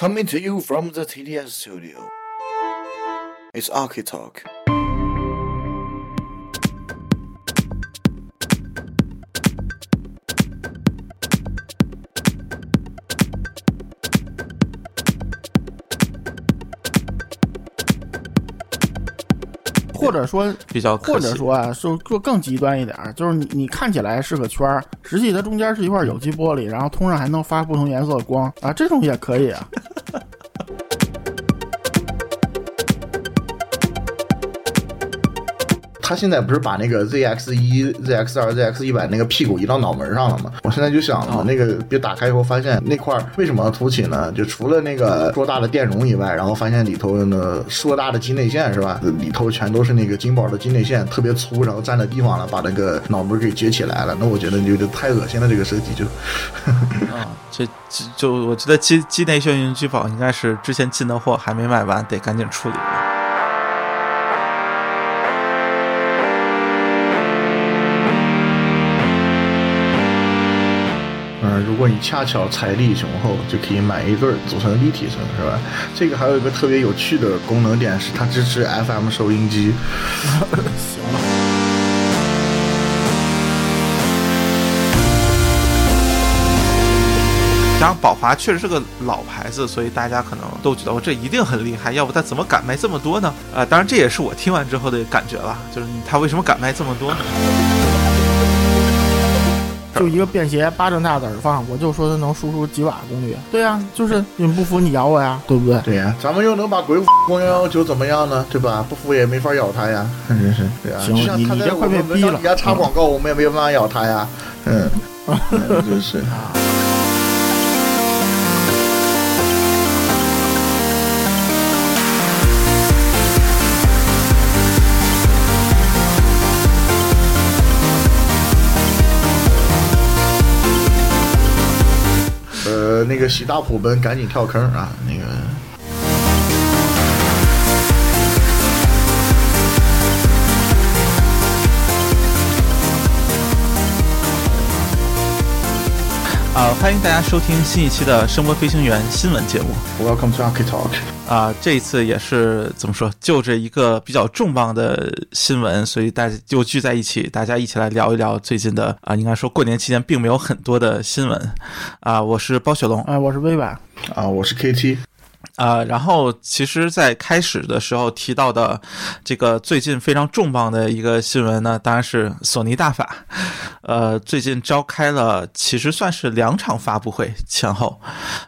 Coming to you from the TDS studio. It's Architalk. 或者说，比较或者说啊，说说更极端一点儿，就是你你看起来是个圈儿，实际它中间是一块有机玻璃，然后通上还能发不同颜色的光啊，这种也可以啊。他现在不是把那个 ZX 一、ZX 二、ZX 一百那个屁股移到脑门上了吗？我现在就想了，那个别打开以后发现那块为什么要凸起呢？就除了那个硕大的电容以外，然后发现里头呢硕大的肌内线是吧？里头全都是那个金宝的肌内线，特别粗，然后占了地方了，把那个脑门给撅起来了。那我觉得就就太恶心了，这个设计就。啊，这这就我觉得机机内炫云居宝应该是之前进的货还没卖完，得赶紧处理。如果你恰巧财力雄厚，就可以买一对组成立体声，是吧？这个还有一个特别有趣的功能点是，它支持 FM 收音机。行了，加上宝华确实是个老牌子，所以大家可能都觉得我这一定很厉害，要不他怎么敢卖这么多呢？啊、当然这也是我听完之后的感觉了，就是他为什么敢卖这么多呢？就一个便携巴掌大的耳放，我就说它能输出几瓦功率。对呀、就是你不服你咬我呀，对不对？对呀，咱们又能把鬼公幺幺九怎么样呢？对吧？不服也没法咬它呀，真是对啊。行就像你你这他在我快被逼了们文章底下插广告，我们也没办法咬它呀。嗯，嗯真是。那个喜大普奔，赶紧跳坑啊！那个啊、欢迎大家收听新一期的《声波飞行员》新闻节目。Welcome to Archi Talk。啊、这一次也是怎么说，就着一个比较重磅的新闻，所以大家就聚在一起，大家一起来聊一聊最近的啊、应该说过年期间并没有很多的新闻啊、我是包雪龙哎，我是微婉，啊，我是 KT。啊、然后其实，在开始的时候提到的这个最近非常重磅的一个新闻呢，当然是索尼大法，呃，最近召开了其实算是两场发布会前后，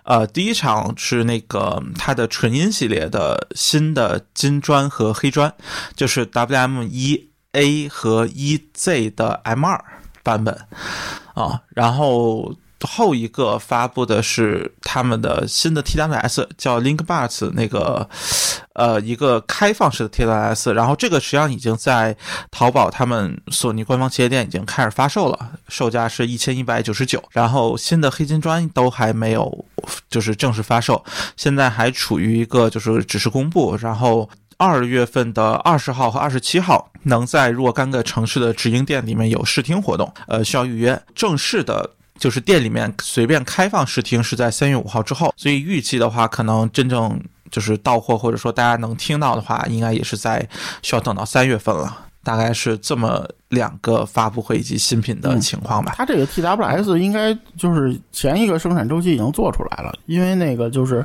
呃，第一场是那个它的纯音系列的新的金砖和黑砖，就是 WM 一 A 和一 Z 的 M 二版本啊，然后。后一个发布的是他们的新的 TWS，叫 LinkBuds 那个，呃，一个开放式的 TWS，然后这个实际上已经在淘宝他们索尼官方旗舰店已经开始发售了，售价是一千一百九十九，然后新的黑金砖都还没有就是正式发售，现在还处于一个就是只是公布，然后。二月份的二十号和二十七号，能在若干个城市的直营店里面有试听活动，呃，需要预约。正式的就是店里面随便开放试听是在三月五号之后，所以预计的话，可能真正就是到货或者说大家能听到的话，应该也是在需要等到三月份了。大概是这么两个发布会以及新品的情况吧。它这个 TWS 应该就是前一个生产周期已经做出来了，因为那个就是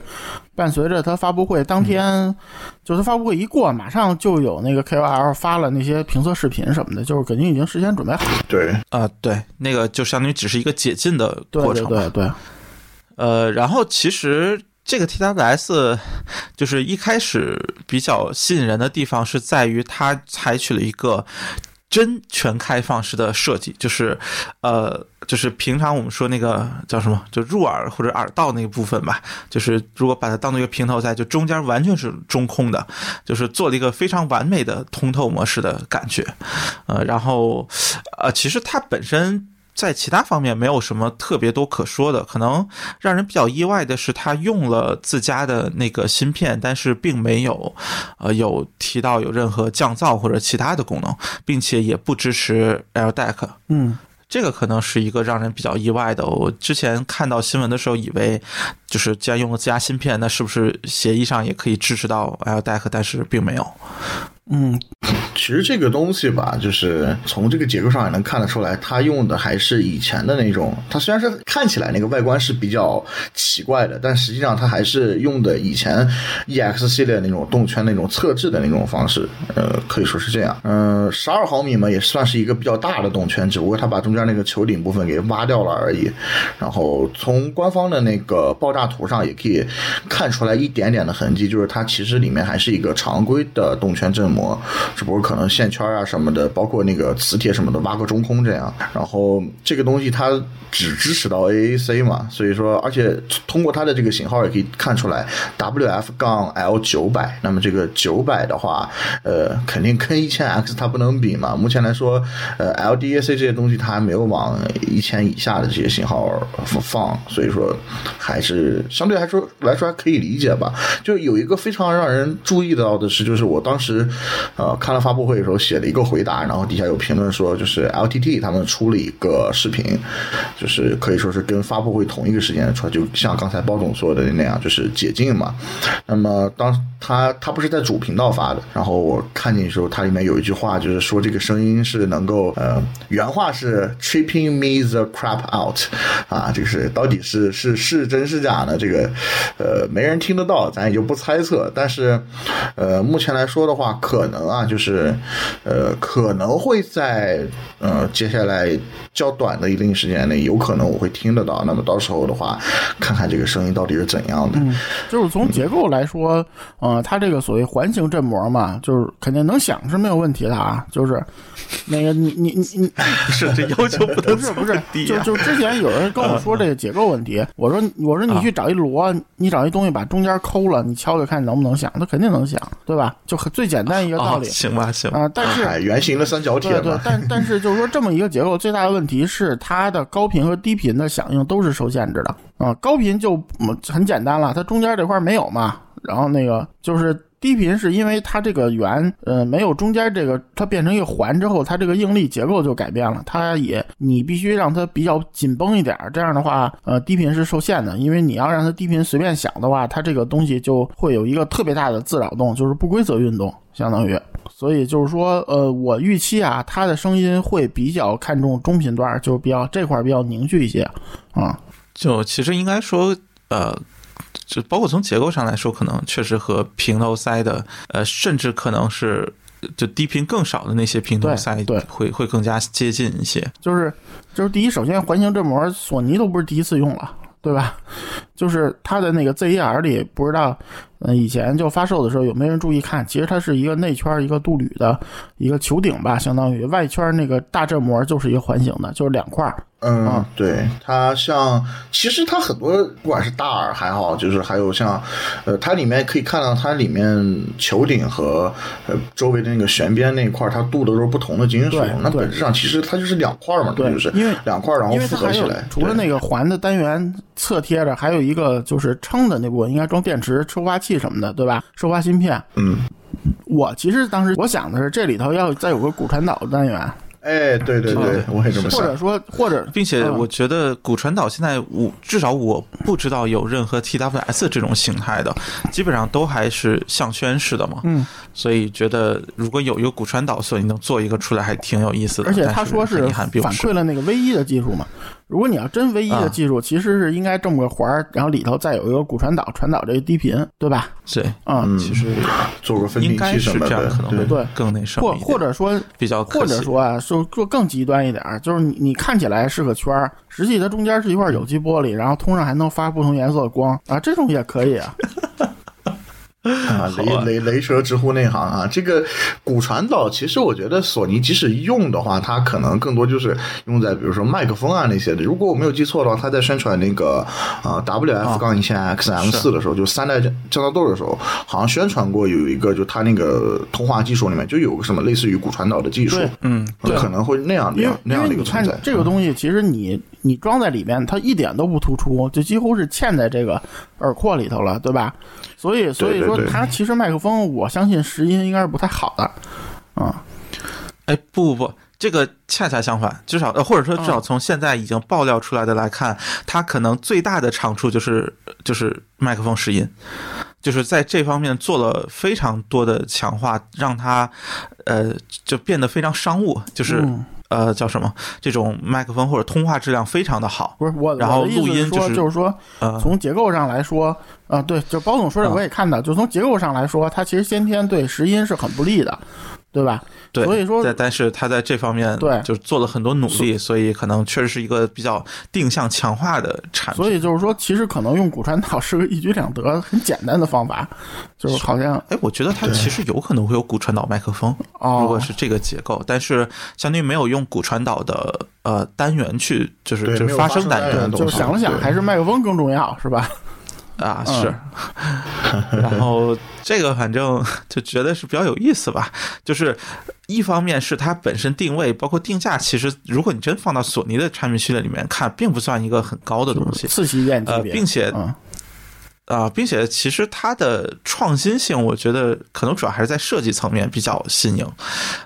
伴随着它发布会当天，就是它发布会一过，马上就有那个 KOL 发了那些评测视频什么的，就是肯定已经事先准备好了。对，啊、对，那个就相当于只是一个解禁的对对过程对。对对，呃，然后其实这个 TWS 就是一开始比较吸引人的地方是在于它采取了一个真全开放式的设计，就是呃，就是平常我们说那个叫什么，就入耳或者耳道那个部分吧，就是如果把它当做一个平头在，就中间完全是中空的，就是做了一个非常完美的通透模式的感觉，呃，然后呃，其实它本身。在其他方面没有什么特别多可说的，可能让人比较意外的是，它用了自家的那个芯片，但是并没有，呃，有提到有任何降噪或者其他的功能，并且也不支持 LDAC。嗯，这个可能是一个让人比较意外的。我之前看到新闻的时候，以为就是既然用了自家芯片，那是不是协议上也可以支持到 LDAC？但是并没有。嗯，其实这个东西吧，就是从这个结构上也能看得出来，它用的还是以前的那种。它虽然是看起来那个外观是比较奇怪的，但实际上它还是用的以前 EX 系列那种动圈那种侧置的那种方式。呃，可以说是这样。嗯，十二毫米嘛，也算是一个比较大的动圈，只不过它把中间那个球顶部分给挖掉了而已。然后从官方的那个爆炸图上也可以看出来一点点的痕迹，就是它其实里面还是一个常规的动圈振膜，只不过可能线圈啊什么的，包括那个磁铁什么的挖个中空这样。然后这个东西它只支持到 AAC 嘛，所以说，而且通过它的这个型号也可以看出来 WF 杠 L 九百。那么这个九百的话，呃，肯定跟一千 X 它不能比嘛。目前来说，呃，LDAC 这些东西它还没有往一千以下的这些型号放，所以说还是相对来说来说还可以理解吧。就有一个非常让人注意到的是，就是我当时呃看了发发布会的时候写了一个回答，然后底下有评论说，就是 LTT 他们出了一个视频，就是可以说是跟发布会同一个时间出来，就像刚才包总说的那样，就是解禁嘛。那么当他他不是在主频道发的，然后我看见的时候，它里面有一句话，就是说这个声音是能够呃原话是 tripping me the crap out 啊，这个是到底是是是真是假呢？这个呃没人听得到，咱也就不猜测。但是呃目前来说的话，可能啊就是呃可能会在呃接下来较短的一定时间内，有可能我会听得到。那么到时候的话，看看这个声音到底是怎样的。就是从结构来说，呃，它这个所谓环形振膜嘛，就是肯定能响是没有问题的啊。就是那个你你你你不 是这要求不能不是不是就啊就之前有人跟我说这个结构问题，我说 我说你去找一螺，你找一东西把中间抠了，你敲敲看能不能响，它肯定能响，对吧？就很最简单一个道啊，理行吧啊。但是哎，圆形的三角铁对 但但是就是说这么一个结构，最大的问题是它的高频和低频的响应都是受限制的啊。高频就嗯很简单了，它中间这块没有嘛，然后那个就是。低频是因为它这个圆，呃，没有中间这个，它变成一个环之后，它这个应力结构就改变了。它也你必须让它比较紧绷一点，这样的话，呃，低频是受限的。因为你要让它低频随便响的话，它这个东西就会有一个特别大的自扰动，就是不规则运动，相当于。所以就是说，呃，我预期啊，它的声音会比较看重中频段，就比较这块比较凝聚一些啊。就其实应该说，呃，就包括从结构上来说，可能确实和平头塞的，呃，甚至可能是就低频更少的那些平头塞对对会会更加接近一些。就是就是第一，首先环形振膜，索尼都不是第一次用了，对吧？就是它的那个 ZER 里，不知道，呃，以前就发售的时候有没有人注意看？其实它是一个内圈一个镀铝的一个球顶吧，相当于外圈那个大振膜就是一个环形的，就是两块儿。嗯啊，对，它像其实它很多，不管是大耳还好，就是还有像，呃，它里面可以看到它里面球顶和呃周围的那个旋边那一块，它镀的都是不同的金属对。那本质上其实它就是两块嘛，对就是因为两块，然后复合起来。除了那个环的单元侧贴着，还有一个就是撑的那部分，应该装电池、触发器什么的，对吧？收发芯片。嗯，我其实当时我想的是，这里头要再有个骨传导的单元，哎，对对对，我也这么想。或者说或者，并且嗯我觉得骨传导现在我至少我不知道有任何 TWS 这种形态的，基本上都还是项圈式的嘛。嗯，所以觉得如果有一个骨传导，所以能做一个出来还挺有意思的。而且他说是反馈了那个 V 一的技术嘛。如果你要真唯一的啊。技术，其实是应该这么个环儿，然后里头再有一个骨传导，传导这个低频，对吧？对，啊、嗯，其实做个分频应该是器什么的这样，可能会对。对更那什么或或者说比较或者说啊，说做更极端一点儿，就是你你看起来是个圈儿，实际它中间是一块有机玻璃，然后通上还能发不同颜色的光啊，这种也可以啊。啊，雷雷雷蛇直呼内行啊！这个骨传导，其实我觉得索尼即使用的话，它可能更多就是用在比如说麦克风啊那些的。如果我没有记错的话，它在宣传那个呃 WF 杠一千 XM 四的时候，就三代降降噪豆的时候，好像宣传过有一个，就它那个通话技术里面就有个什么类似于骨传导的技术，嗯，呃可能会那样的因为那样的一个存在。这个东西，其实你你装在里面，它一点都不突出，就几乎是嵌在这个耳廓里头了，对吧？所以所以说它其实麦克风，我相信拾音应该是不太好的。啊。哎，不不不，这个恰恰相反，至少呃，或者说至少从现在已经爆料出来的来看，它可能最大的长处就是就是麦克风拾音，就是在这方面做了非常多的强化，让它呃就变得非常商务，就是、嗯呃叫什么？这种麦克风或者通话质量非常的好，不是我，然后录音说，就是就是说，呃从结构上来说，啊，对，就包总说的嗯。我也看到，就从结构上来说，它其实先天对拾音是很不利的，对吧？对，所以说但但是他在这方面对就做了很多努力，所以可能确实是一个比较定向强化的产品。所以就是说，其实可能用骨传导是个一举两得、很简单的方法，就是好像哎，我觉得它其实有可能会有骨传导麦克风，哦，如果是这个结构，但是相当于没有用骨传导的呃单元去，就是就是发发声单元声单元就是想了想，还是麦克风更重要，是吧？啊嗯。是，然后这个反正就觉得是比较有意思吧，就是一方面是它本身定位，包括定价，其实如果你真放到索尼的产品序列里面看，并不算一个很高的东西。次旗舰级呃，别，并且嗯，啊、并且其实它的创新性，我觉得可能主要还是在设计层面比较新颖。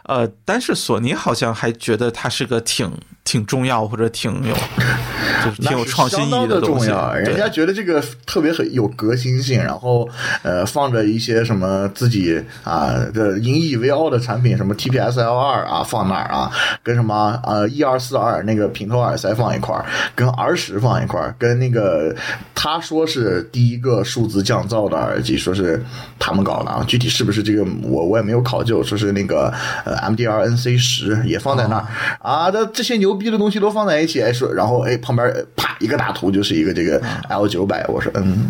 呃，但是索尼好像还觉得它是个挺挺重要或者挺有 就是挺有创新意义那是相当的东西。重要，人家觉得这个特别很有革新性，然后呃放着一些什么自己啊的引以为傲的产品，什么 TPS L 二啊放那儿啊，跟什么呃一二四二那个平头耳塞放一块儿，跟 R 十放一块儿，跟那个他说是第一个数字降噪的耳机，说是他们搞的啊，具体是不是这个我我也没有考究，说是那个呃 MDR NC 十也放在那儿、啊，这这些牛逼的东西都放在一起，哎说，然后哎旁边呃啪一个大图就是一个这个 L 九百，我说嗯，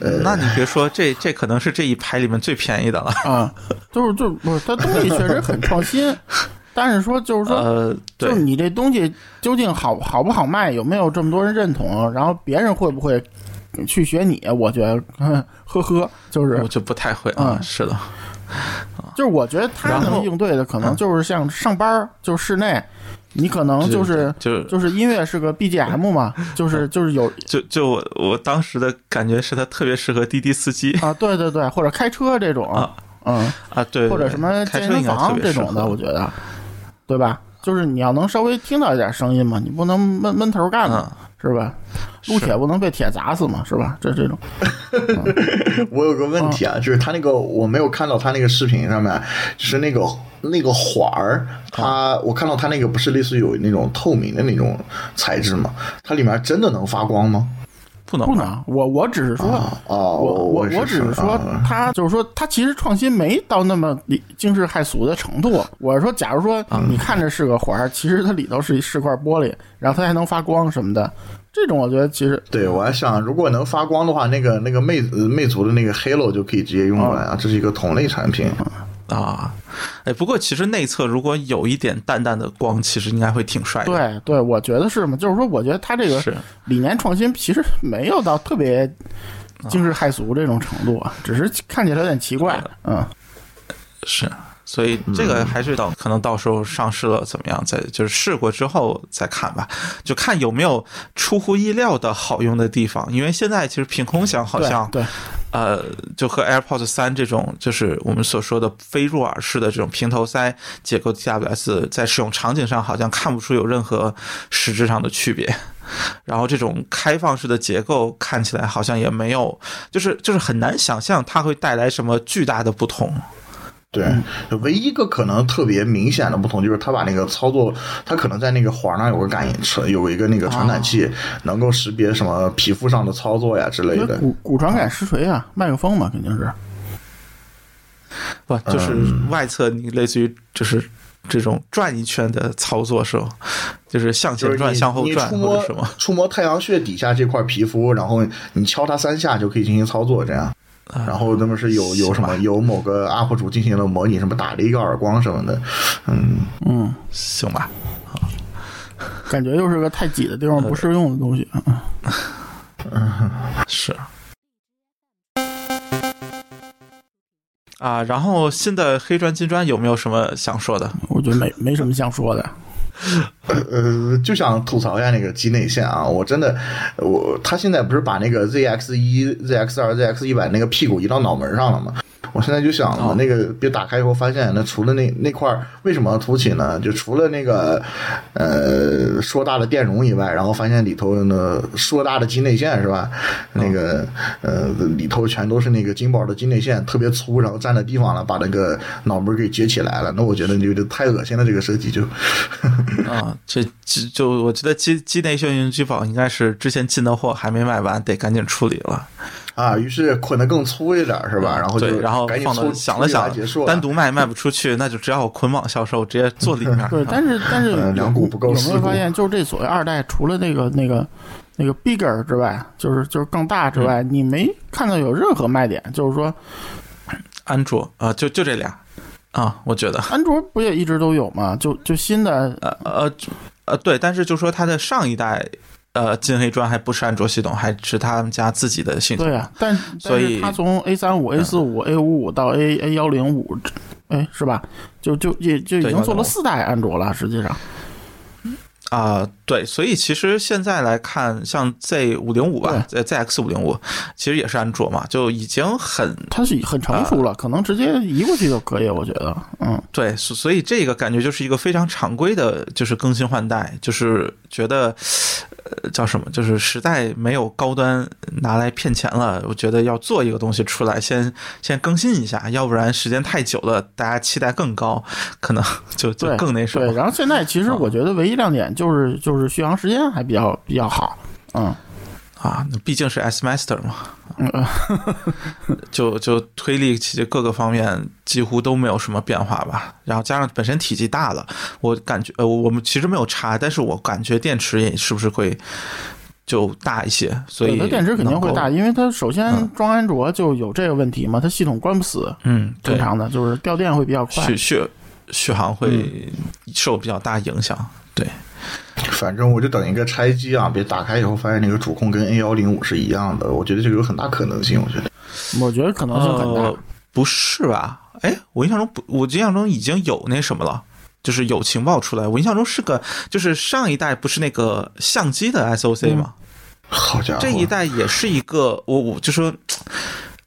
呃，那你别说，这这可能是这一排里面最便宜的了。啊，就是就是不是它东西确实很创新，但是说就是说，呃，就是，你这东西究竟好好不好卖，有没有这么多人认同，然后别人会不会去学你？我觉得，呵呵，就是我就不太会啊。嗯是的，就是我觉得他能应对的，可能就是像上班儿，就是室内，你可能就是就是就是音乐是个 BGM 嘛，就是就是有就就我我当时的感觉是他特别适合滴滴司机啊，对对对，或者开车这种，啊嗯，啊，对，或者什么健身房这种的，我觉得，对吧？就是你要能稍微听到一点声音嘛，你不能闷闷头干嘛，是吧？撸铁不能被铁砸死嘛，是吧？这这种，我有个问题啊，就是他那个我没有看到他那个视频上面，就是那个那个环儿，它我看到它那个不是类似于有那种透明的那种材质吗？它里面真的能发光吗？不能不能，我我只是说。啊，哦，我我我我只是说啊，他就是说，他其实创新没到那么惊世骇俗的程度。我是说，假如说你看着是个环儿，其实它里头是是块玻璃，然后它还能发光什么的，这种我觉得其实对，我还想，如果能发光的话，那个那个魅呃魅族的那个 Halo 就可以直接用过来啊，这是一个同类产品。啊，哎，不过其实内侧如果有一点淡淡的光，其实应该会挺帅的。对对，我觉得是嘛。就是说，我觉得他这个是理念创新其实没有到特别惊世骇俗这种程度啊，只是看起来有点奇怪。嗯，是，所以这个还是等可能到时候上市了怎么样，再就是试过之后再看吧，就看有没有出乎意料的好用的地方。因为现在其实凭空想好对像对，呃，就和 AirPods 三这种，就是我们所说的非入耳式的这种平头塞结构 TWS，在使用场景上好像看不出有任何实质上的区别。然后这种开放式的结构看起来好像也没有，就是就是很难想象它会带来什么巨大的不同。对，唯一一个可能特别明显的不同就是它把那个操作，它可能在那个环那儿有个感应器，有一个那个传感器，能够识别什么皮肤上的操作呀之类的。骨骨传感实锤啊，麦克风嘛，肯定是。不，就是嗯外侧你类似于就是这种转一圈的操作时候，就是向前转、向后转或者什么。触摸太阳穴底下这块皮肤，然后你敲它三下就可以进行操作，这样。然后那么是有有什么有某个 UP 主进行了模拟，什么打了一个耳光什么的，嗯，嗯，行吧，感觉又是个太挤的地方不适用的东西。嗯 是。啊，然后新的黑砖金砖有没有什么想说的？我觉得没没什么想说的。呃，就想吐槽一下那个机内线啊！我真的，我他现在不是把那个 ZX 一、ZX 二、ZX 一百那个屁股移到脑门上了吗？我现在就想了，那个别打开以后发现，那除了那那块为什么要凸起呢？就除了那个呃硕大的电容以外，然后发现里头呢硕大的机内线是吧？那个呃里头全都是那个金宝的机内线，特别粗，然后占了地方了，把那个脑门给撅起来了。那我觉得就就太恶心了，这个设计就啊，这就就我觉得机机内线云机宝应该是之前进的货还没卖完，得赶紧处理了。啊，于是捆得更粗一点，是吧？然后就然后赶紧放想了想，单独卖卖不出去，那就只好捆绑销售，直接做里面。对，但是但是两股不够，有没有发现，就是这所谓二代，除了那个那个那个 bigger 之外，就是就是更大之外，你没看到有任何卖点，就是说安卓啊，就就这俩啊，我觉得安卓不也一直都有吗？就就新的呃呃呃，对，但是就说它的上一代。呃，金黑砖还不是安卓系统，还是他们家自己的系统。对啊，但所以它从 A 三五、A 四五、A 五五到 A A 幺零五，哎，是吧？就就也就已经做了四代安卓了，实际上。啊，对，所以其实现在来看，像 Z 五零五吧，Z ZX 五零五，其实也是安卓嘛，就已经很，它是很成熟了，可能直接移过去就可以，我觉得，嗯，对，所以这个感觉就是一个非常常规的，就是更新换代，就是觉得。呃，叫什么？就是实在没有高端拿来骗钱了。我觉得要做一个东西出来，先先更新一下，要不然时间太久了，大家期待更高，可能就就更那什么。对，然后现在其实我觉得唯一亮点就是就是续航时间还比较比较好，嗯。啊，那毕竟是 S Master 嘛，就就推力其实各个方面几乎都没有什么变化吧。然后加上本身体积大了，我感觉呃，我们其实没有差，但是我感觉电池也是不是会就大一些。所以它电池肯定会大，因为它首先装安卓就有这个问题嘛，它系统关不死，嗯，正常的就是掉电会比较快，续续续航会受比较大影响，对。反正我就等一个拆机啊，别打开以后发现那个主控跟 A 幺零五是一样的，我觉得这个有很大可能性。我觉得，我觉得可能性很大，不是吧？哎，我印象中不，我印象中已经有那什么了，就是有情报出来。我印象中是个，就是上一代不是那个相机的 SOC 吗？好家伙，这一代也是一个，我我就说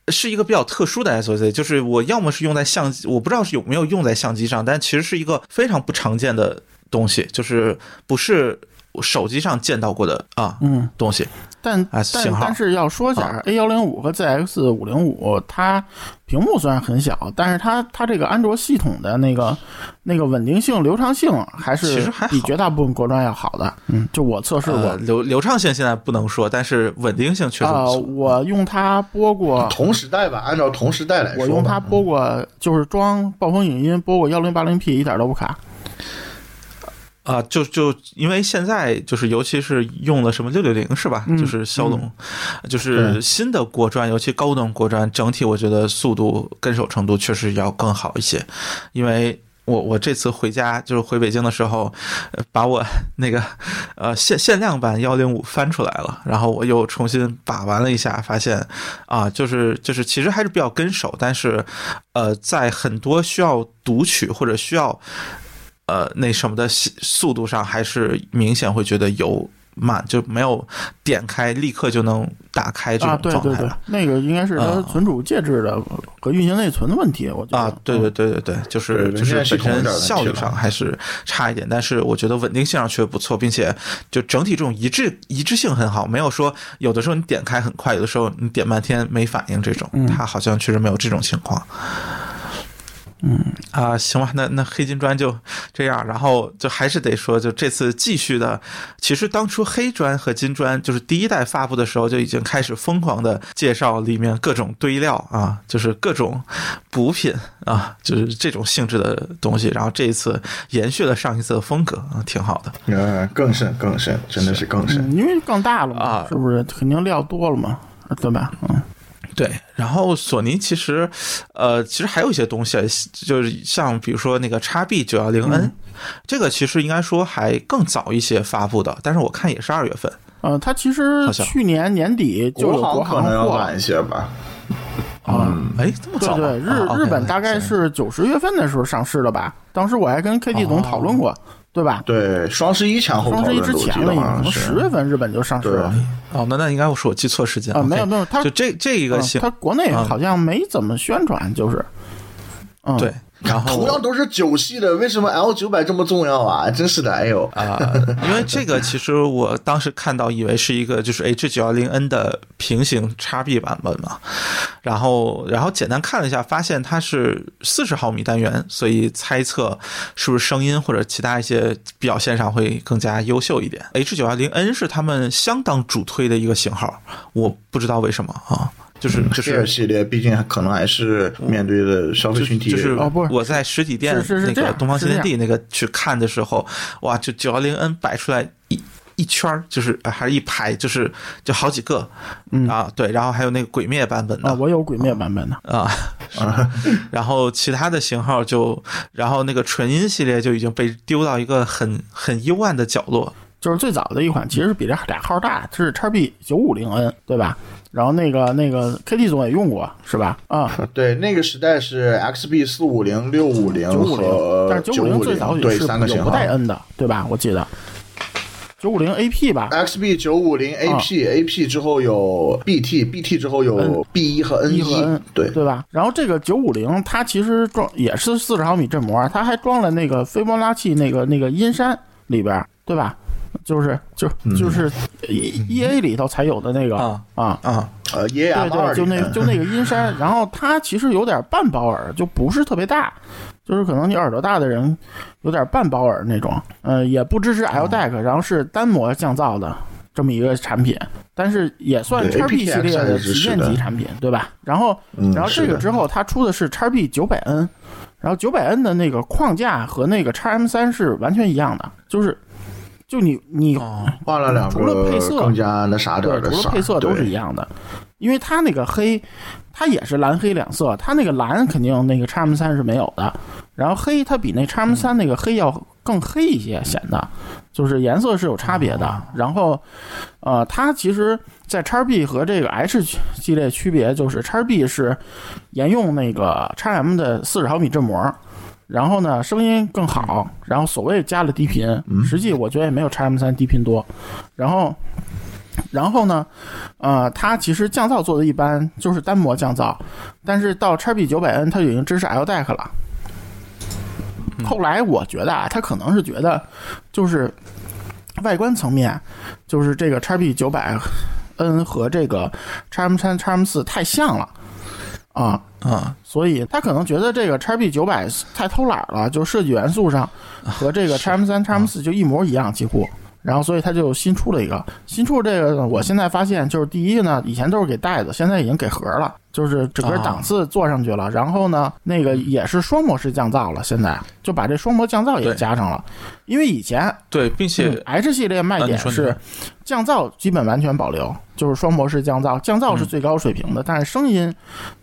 是一个比较特殊的 SOC，就是我要么是用在相机，我不知道是有没有用在相机上，但其实是一个非常不常见的。东西就是不是手机上见到过的啊，嗯，东西，但但但是要说一下，A 幺零五和 ZX 五零五，它屏幕虽然很小，但是它它这个安卓系统的那个那个稳定性、流畅性还是其实还比绝大部分国专要好的。嗯，就我测试过，流流畅性现在不能说，但是稳定性确实啊，我用它播过同时代吧，按照同时代来说，我用它播过，就是装暴风影音播过幺零八零 P，一点都不卡。啊，就就因为现在就是，尤其是用了什么六六零是吧？就是骁龙，就是新的国专，尤其高端国专，整体我觉得速度跟手程度确实要更好一些。因为我我这次回家就是回北京的时候，把我那个呃限限量版幺零五翻出来了，然后我又重新把玩了一下，发现啊，就是就是其实还是比较跟手，但是呃，在很多需要读取或者需要。呃，那什么的速度上还是明显会觉得有慢，就没有点开立刻就能打开这种状态。对对对，那个应该是它存储介质的和运行内存的问题。我觉得啊，对对对对对，就是就是本身效率上还是差一点，但是我觉得稳定性上确实不错，并且就整体这种一致一致性很好，没有说有的时候你点开很快，有的时候你点半天没反应这种，它好像确实没有这种情况。嗯啊，行吧，那那黑金砖就这样，然后就还是得说，就这次继续的，其实当初黑砖和金砖就是第一代发布的时候就已经开始疯狂的介绍里面各种堆料啊，就是各种补品啊，就是这种性质的东西，然后这一次延续了上一次的风格啊，挺好的，呃，更深更深，真的是更深，因为更大了嘛，啊，是不是肯定料多了嘛，对吧？嗯。对，然后索尼其实，呃，其实还有一些东西，就是像比如说那个叉 B 九幺零 N，这个其实应该说还更早一些发布的，但是我看也是二月份。呃，它其实去年年底就有国行可能要晚一些吧。嗯，哎，这么早？对对，日日本大概是九十月份的时候上市的吧？当时我还跟 KT 总讨论过。对吧？对，双十一前后双十一之前了，已经十月份日本就上市了。哦，那那应该是我记错时间了。啊，没有没有，它就这这一个型，它国内好像没怎么宣传，就是，嗯，对。然后同样都是九系的，为什么 L 九百这么重要啊？真是的，哎呦啊！因为这个其实我当时看到以为是一个就是 H 九幺零 N 的平行叉 B 版本嘛，然后然后简单看了一下，发现它是四十毫米单元，所以猜测是不是声音或者其他一些表现上会更加优秀一点。H 九幺零 N 是他们相当主推的一个型号，我不知道为什么啊。就是就是系列，毕竟可能还是面对的消费群体。就是哦，不我在实体店那个东方新天地那个去看的时候，哇，就九幺零 N 摆出来一一圈就是还是一排，就是就好几个啊，对，然后还有那个鬼灭版本的啊，我有鬼灭版本的啊，然后其他的型号就，然后那个纯音系列就已经被丢到一个很很幽暗的角落。就是最早的一款，其实是比这俩号大，是叉 B 九五零 N，对吧？然后那个那个 KT 总也用过，是吧？啊，对，那个时代是 XB 四五零、六五零和但是九五零最早也是有不带 N 的，对吧？我记得九五零 AP 吧，XB 九五零 AP，AP 之后有 BT，BT 之后有 B 一和 N 一，对对吧？然后这个九五零它其实装也是四十毫米振膜，它还装了那个斐波拉契那个那个阴山里边，对吧？就是就就是 E A 里头才有的那个啊啊啊呃 E A 对对，就那就那个音山，然后它其实有点半包耳，就不是特别大，就是可能你耳朵大的人有点半包耳那种，呃，也不支持 L DAC，然后是单模降噪的这么一个产品，但是也算叉 P 系列的旗舰级产品，对吧？然后然后这个之后它出的是叉 P 九百 N，然后九百 N 的那个框架和那个叉 M 三是完全一样的，就是。就你你换了两个，除了配色更加那啥点的除了配色都是一样的，因为它那个黑，它也是蓝黑两色，它那个蓝肯定那个叉 M 三是没有的，然后黑它比那叉 M 三那个黑要更黑一些，显得就是颜色是有差别的。然后，呃，它其实，在叉 B 和这个 H 系列区别就是叉 B 是沿用那个叉 M 的四十毫米振膜。然后呢，声音更好。然后所谓加了低频，实际我觉得也没有叉 M 三低频多。然后，然后呢，呃，它其实降噪做的一般，就是单模降噪。但是到叉 B 九百 N，它已经支持 L DAC 了。后来我觉得啊，他可能是觉得，就是外观层面，就是这个叉 B 九百 N 和这个叉 M 三、叉 M 四太像了。啊啊！所以他可能觉得这个叉 B 九百太偷懒了，就设计元素上和这个叉 M 三、叉 M 四就一模一样，几乎。然后，所以他就新出了一个。新出这个，呢，我现在发现就是第一呢，以前都是给袋子，现在已经给盒了，就是整个档次做上去了。然后呢，那个也是双模式降噪了，现在就把这双模降噪也加上了。因为以前对，并且 H 系列卖点是降噪基本完全保留，就是双模式降噪，降噪是最高水平的，但是声音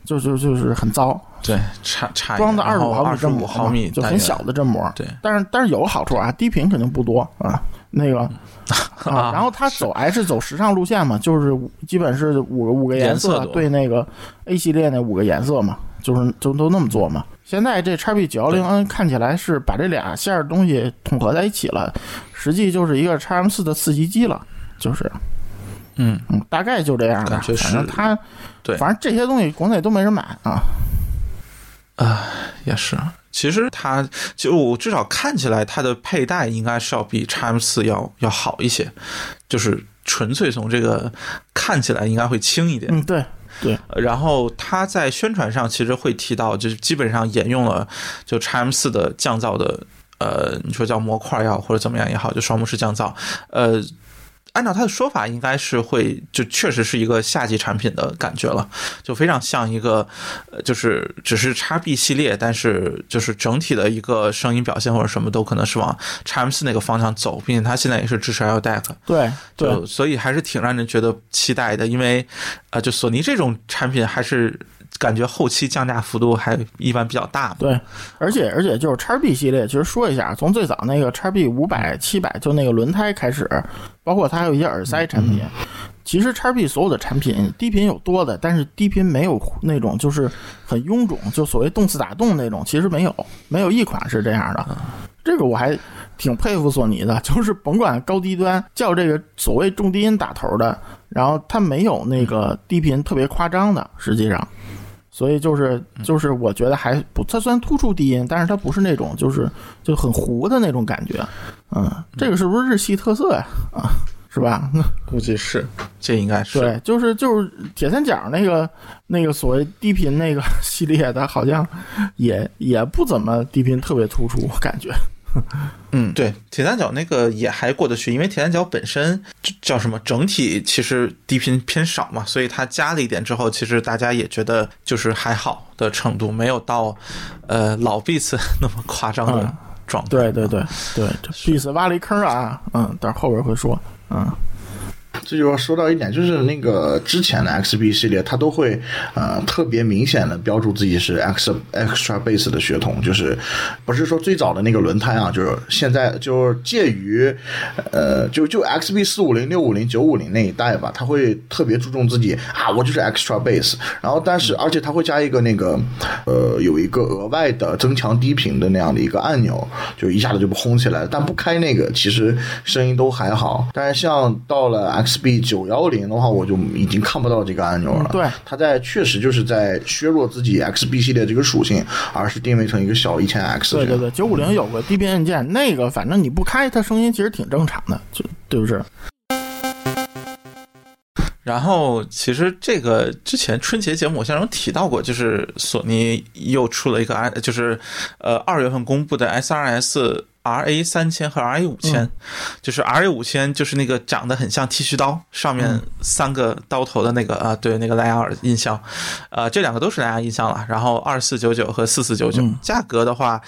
就就就是很糟。对，差差装的二十五毫米振膜，毫米就很小的振膜。对，但是但是有个好处啊，低频肯定不多啊。那个。啊，然后他走还是走时尚路线嘛，就是基本是五个五个颜色对那个 A 系列那五个颜色嘛，就是就都那么做嘛。现在这叉 B 九幺零 N 看起来是把这俩线儿东西统合在一起了，实际就是一个叉 M 四的四级机了，就是嗯。嗯，大概就这样吧。反正它对，反正这些东西国内都没人买啊啊，也是。其实它就我至少看起来，它的佩戴应该是要比 X M 四要要好一些，就是纯粹从这个看起来应该会轻一点。嗯，对对。然后它在宣传上其实会提到，就是基本上沿用了就 X M 四的降噪的，呃，你说叫模块也好，或者怎么样也好，就双模式降噪，呃。按照他的说法，应该是会就确实是一个夏季产品的感觉了，就非常像一个，呃，就是只是叉 B 系列，但是就是整体的一个声音表现或者什么都可能是往叉 M 四那个方向走，并且它现在也是支持 L DAC，对，就所以还是挺让人觉得期待的，因为，呃，就索尼这种产品还是。感觉后期降价幅度还一般比较大。对，而且而且就是叉 B 系列，其实说一下，从最早那个叉 B 五百、七百，就那个轮胎开始，包括它还有一些耳塞产品。其实叉 B 所有的产品低频有多的，但是低频没有那种就是很臃肿，就所谓动次打动那种，其实没有，没有一款是这样的。这个我还。挺佩服索尼的，就是甭管高低端叫这个所谓重低音打头的，然后它没有那个低频特别夸张的，实际上，所以就是就是我觉得还不，它虽然突出低音，但是它不是那种就是就很糊的那种感觉，嗯，这个是不是日系特色呀？啊，是吧？估计是，这应该是对，就是就是铁三角那个那个所谓低频那个 系列的，好像也也不怎么低频特别突出，我感觉。嗯，对，铁三角那个也还过得去，因为铁三角本身叫什么，整体其实低频偏少嘛，所以它加了一点之后，其实大家也觉得就是还好的程度，没有到呃老 Beats 那么夸张的状态。对对对对，这 Beats 挖了一坑啊，嗯，但是后边会说，嗯。这就要说到一点，就是那个之前的 XB 系列，它都会呃特别明显的标注自己是 X Extra Base 的血统，就是不是说最早的那个轮胎啊，就是现在就是介于呃就就 XB 四五零、六五零、九五零那一代吧，它会特别注重自己啊，我就是 Extra Base，然后但是而且它会加一个那个呃有一个额外的增强低频的那样的一个按钮，就一下子就轰起来了，但不开那个其实声音都还好，但是像到了 XB 九幺零的话，我就已经看不到这个按钮了。对，它在确实就是在削弱自己 XB 系列这个属性，而是定位成一个小一千 X。对对对，九五零有个低频按键，那个反正你不开，它声音其实挺正常的，就对不是？然后，其实这个之前春节节目我像有提到过，就是索尼又出了一个 I，就是呃二月份公布的 SRS。R A 三千和 R A 五千，就是 R A 五千，就是那个长得很像剃须刀，上面三个刀头的那个啊，对，那个蓝牙耳音箱，呃，这两个都是蓝牙音箱了。然后二四九九和四四九九，价格的话，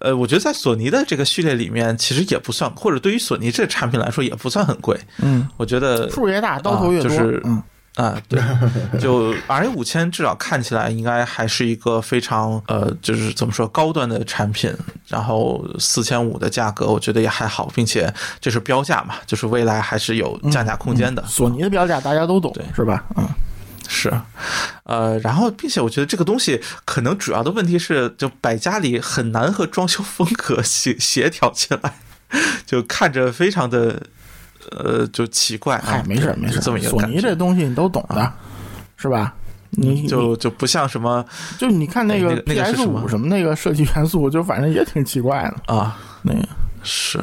呃，我觉得在索尼的这个序列里面，其实也不算，或者对于索尼这个产品来说也不算很贵。嗯，我觉得数越大，刀头越多。嗯。啊，对，就 R A 五千至少看起来应该还是一个非常呃，就是怎么说高端的产品。然后四千五的价格，我觉得也还好，并且这是标价嘛，就是未来还是有降价空间的。索尼的标价大家都懂，对，是吧？嗯，是，呃，然后并且我觉得这个东西可能主要的问题是，就摆家里很难和装修风格协协调起来，就看着非常的。呃，就奇怪，嗨，没事没事，索尼这东西你都懂的，是吧？你就就不像什么，就你看那个 PS 五什么那个设计元素，就反正也挺奇怪的啊。那个是，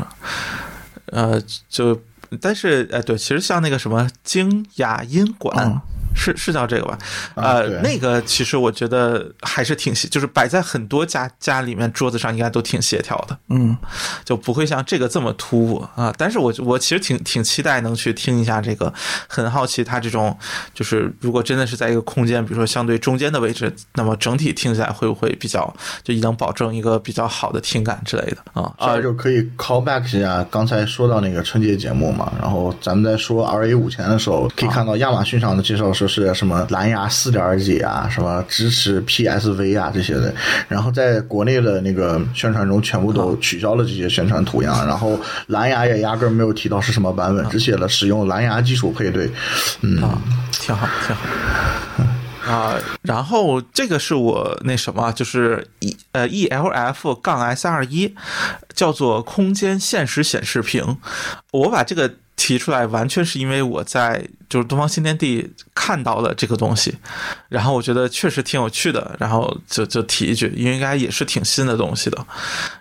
呃，就但是哎，对，其实像那个什么精雅音管。是是叫这个吧？呃，那个其实我觉得还是挺协，就是摆在很多家家里面桌子上应该都挺协调的，嗯，就不会像这个这么突兀啊。但是我我其实挺挺期待能去听一下这个，很好奇它这种就是如果真的是在一个空间，比如说相对中间的位置，那么整体听起来会不会比较就能保证一个比较好的听感之类的啊？啊，就可以 call back 一下刚才说到那个春节节目嘛，然后咱们在说 R A 五前的时候，可以看到亚马逊上的介绍。就是什么蓝牙四点几啊，什么支持 PSV 啊这些的，然后在国内的那个宣传中全部都取消了这些宣传图样，然后蓝牙也压根没有提到是什么版本，只写了使用蓝牙基础配对，嗯，挺好，挺好。啊，然后这个是我那什么，就是 E 呃 ELF 杠 S 二一，叫做空间现实显示屏，我把这个。提出来完全是因为我在就是东方新天地看到了这个东西，然后我觉得确实挺有趣的，然后就就提一句，因为应该也是挺新的东西的。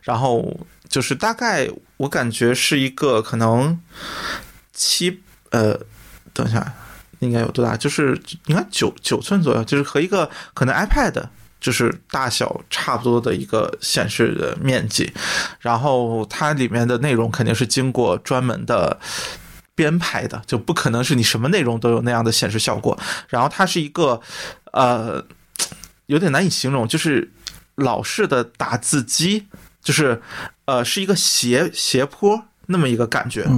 然后就是大概我感觉是一个可能七呃，等一下应该有多大？就是应该九九寸左右，就是和一个可能 iPad 就是大小差不多的一个显示的面积。然后它里面的内容肯定是经过专门的。编排的就不可能是你什么内容都有那样的显示效果，然后它是一个呃有点难以形容，就是老式的打字机，就是呃是一个斜斜坡那么一个感觉，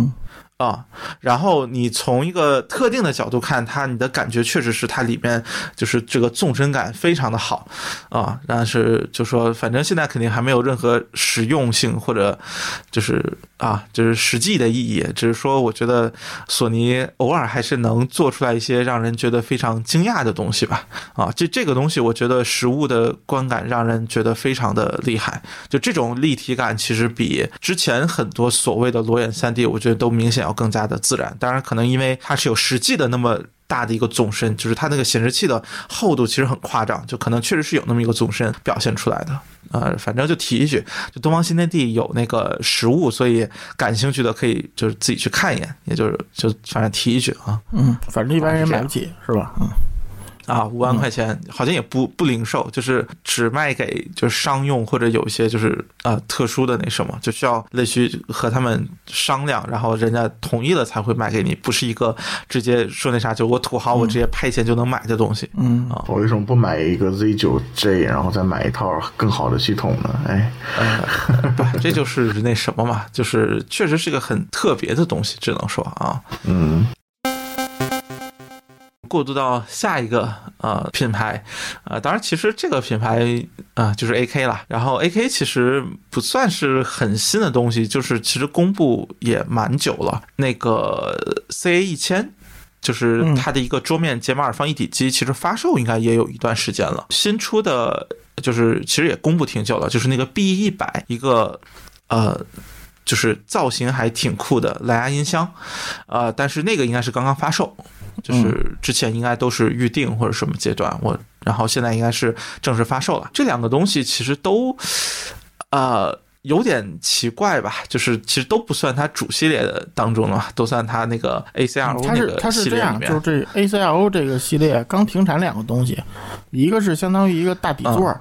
啊，然后你从一个特定的角度看它，你的感觉确实是它里面就是这个纵深感非常的好啊，但是就说反正现在肯定还没有任何实用性或者就是啊就是实际的意义，只是说我觉得索尼偶尔还是能做出来一些让人觉得非常惊讶的东西吧。啊，这这个东西我觉得实物的观感让人觉得非常的厉害，就这种立体感其实比之前很多所谓的裸眼三 D，我觉得都明显更加的自然。当然，可能因为它是有实际的那么大的一个纵深，就是它那个显示器的厚度其实很夸张，就可能确实是有那么一个纵深表现出来的。呃，反正就提一句，就东方新天地有那个实物，所以感兴趣的可以就是自己去看一眼，也就是就反正提一句啊。嗯，反正一般人买不起，是吧？嗯。啊，五万块钱好像也不不零售，就是只卖给就是商用或者有一些就是呃特殊的那什么，就需要类似于和他们商量，然后人家同意了才会卖给你，不是一个直接说那啥，就我土豪我直接拍钱就能买的东西。嗯啊，我为什么不买一个 Z 九 J，然后再买一套更好的系统呢？哎，不，这就是那什么嘛，就是确实是个很特别的东西，只能说啊，嗯。过渡到下一个呃品牌，呃，当然其实这个品牌啊就是 A K 了。然后 A K 其实不算是很新的东西，就是其实公布也蛮久了。那个 C A 一千，就是它的一个桌面解码耳放一体机，其实发售应该也有一段时间了。新出的就是其实也公布挺久了，就是那个 B 一百一个呃。就是造型还挺酷的蓝牙音箱，呃，但是那个应该是刚刚发售，就是之前应该都是预定或者什么阶段，我然后现在应该是正式发售了。这两个东西其实都，呃，有点奇怪吧，就是其实都不算它主系列的当中了，都算它那个 A C R O 那个系列里面。就是这 A C R O 这个系列刚停产两个东西，一个是相当于一个大底座，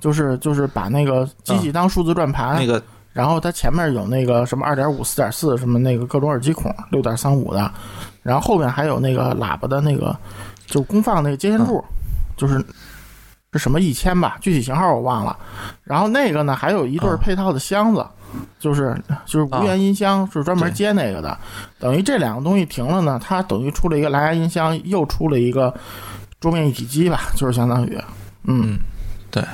就是就是把那个机器当数字转盘那个。然后它前面有那个什么二点五、四点四什么那个各种耳机孔，六点三五的，然后后面还有那个喇叭的那个，就功放那个接线柱，就是是什么一千吧，具体型号我忘了。然后那个呢，还有一对配套的箱子，就是就是无源音箱，是专门接那个的。等于这两个东西停了呢，它等于出了一个蓝牙音箱，又出了一个桌面一体机吧，就是相当于，嗯，对。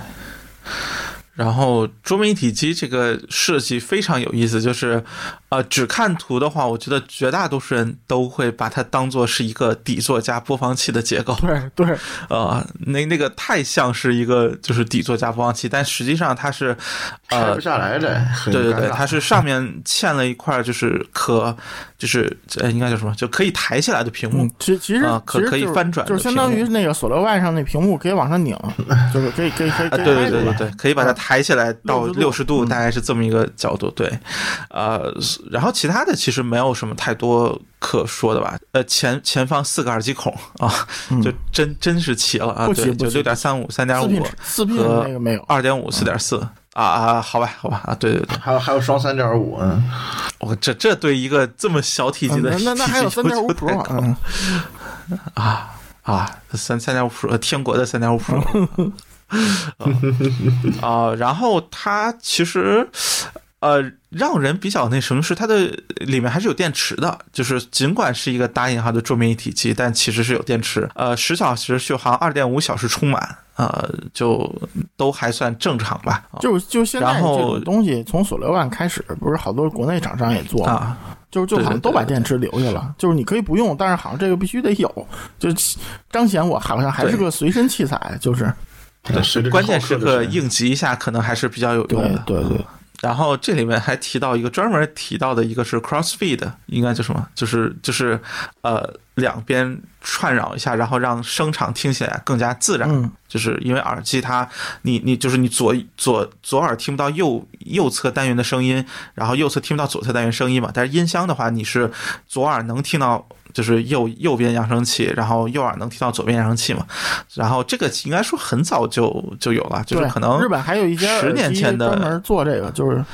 然后桌面一体机这个设计非常有意思，就是，呃，只看图的话，我觉得绝大多数人都会把它当做是一个底座加播放器的结构。对对，呃，那那个太像是一个就是底座加播放器，但实际上它是拆不下来的。对对对，它是上面嵌了一块就是可就是呃应该叫什么，就可以抬起来的屏幕。其其实可可以翻转，就是相当于那个索罗外上那屏幕可以往上拧，就是可以可以可以。对对对对对，可以把它。抬起来到六十度，大概是这么一个角度，对，呃，然后其他的其实没有什么太多可说的吧，呃，前前方四个耳机孔啊，就真真是齐了啊，对，就六点三五、三点五和那个没有。二点五、四点四啊啊，好吧，好吧啊，对对对，还有还有双三点五，嗯，我这这对一个这么小体积的，那那还有三点五 Pro 啊。啊，三三点五 Pro，天国的三点五 Pro。啊，然后它其实，呃，让人比较那什么是它的里面还是有电池的，就是尽管是一个大银号的桌面一体机，但其实是有电池，呃，十小时续航，二点五小时充满，呃，就都还算正常吧。就就现在这种东西，从索罗万开始，不是好多国内厂商也做啊，就是就好像都把电池留下了，就是你可以不用，但是好像这个必须得有，就彰显我好像还是个随身器材，就是。对，关键时刻应急一下，可能还是比较有用的。对对。然后这里面还提到一个专门提到的一个是 crossfeed，应该叫什么？就是就是呃两边串扰一下，然后让声场听起来更加自然。嗯。就是因为耳机它，你你就是你左左左耳听不到右右侧单元的声音，然后右侧听不到左侧单元声音嘛。但是音箱的话，你是左耳能听到。就是右右边扬声器，然后右耳能听到左边扬声器嘛，然后这个应该说很早就就有了，就是可能日本还有一些十年前的专门做这个，就是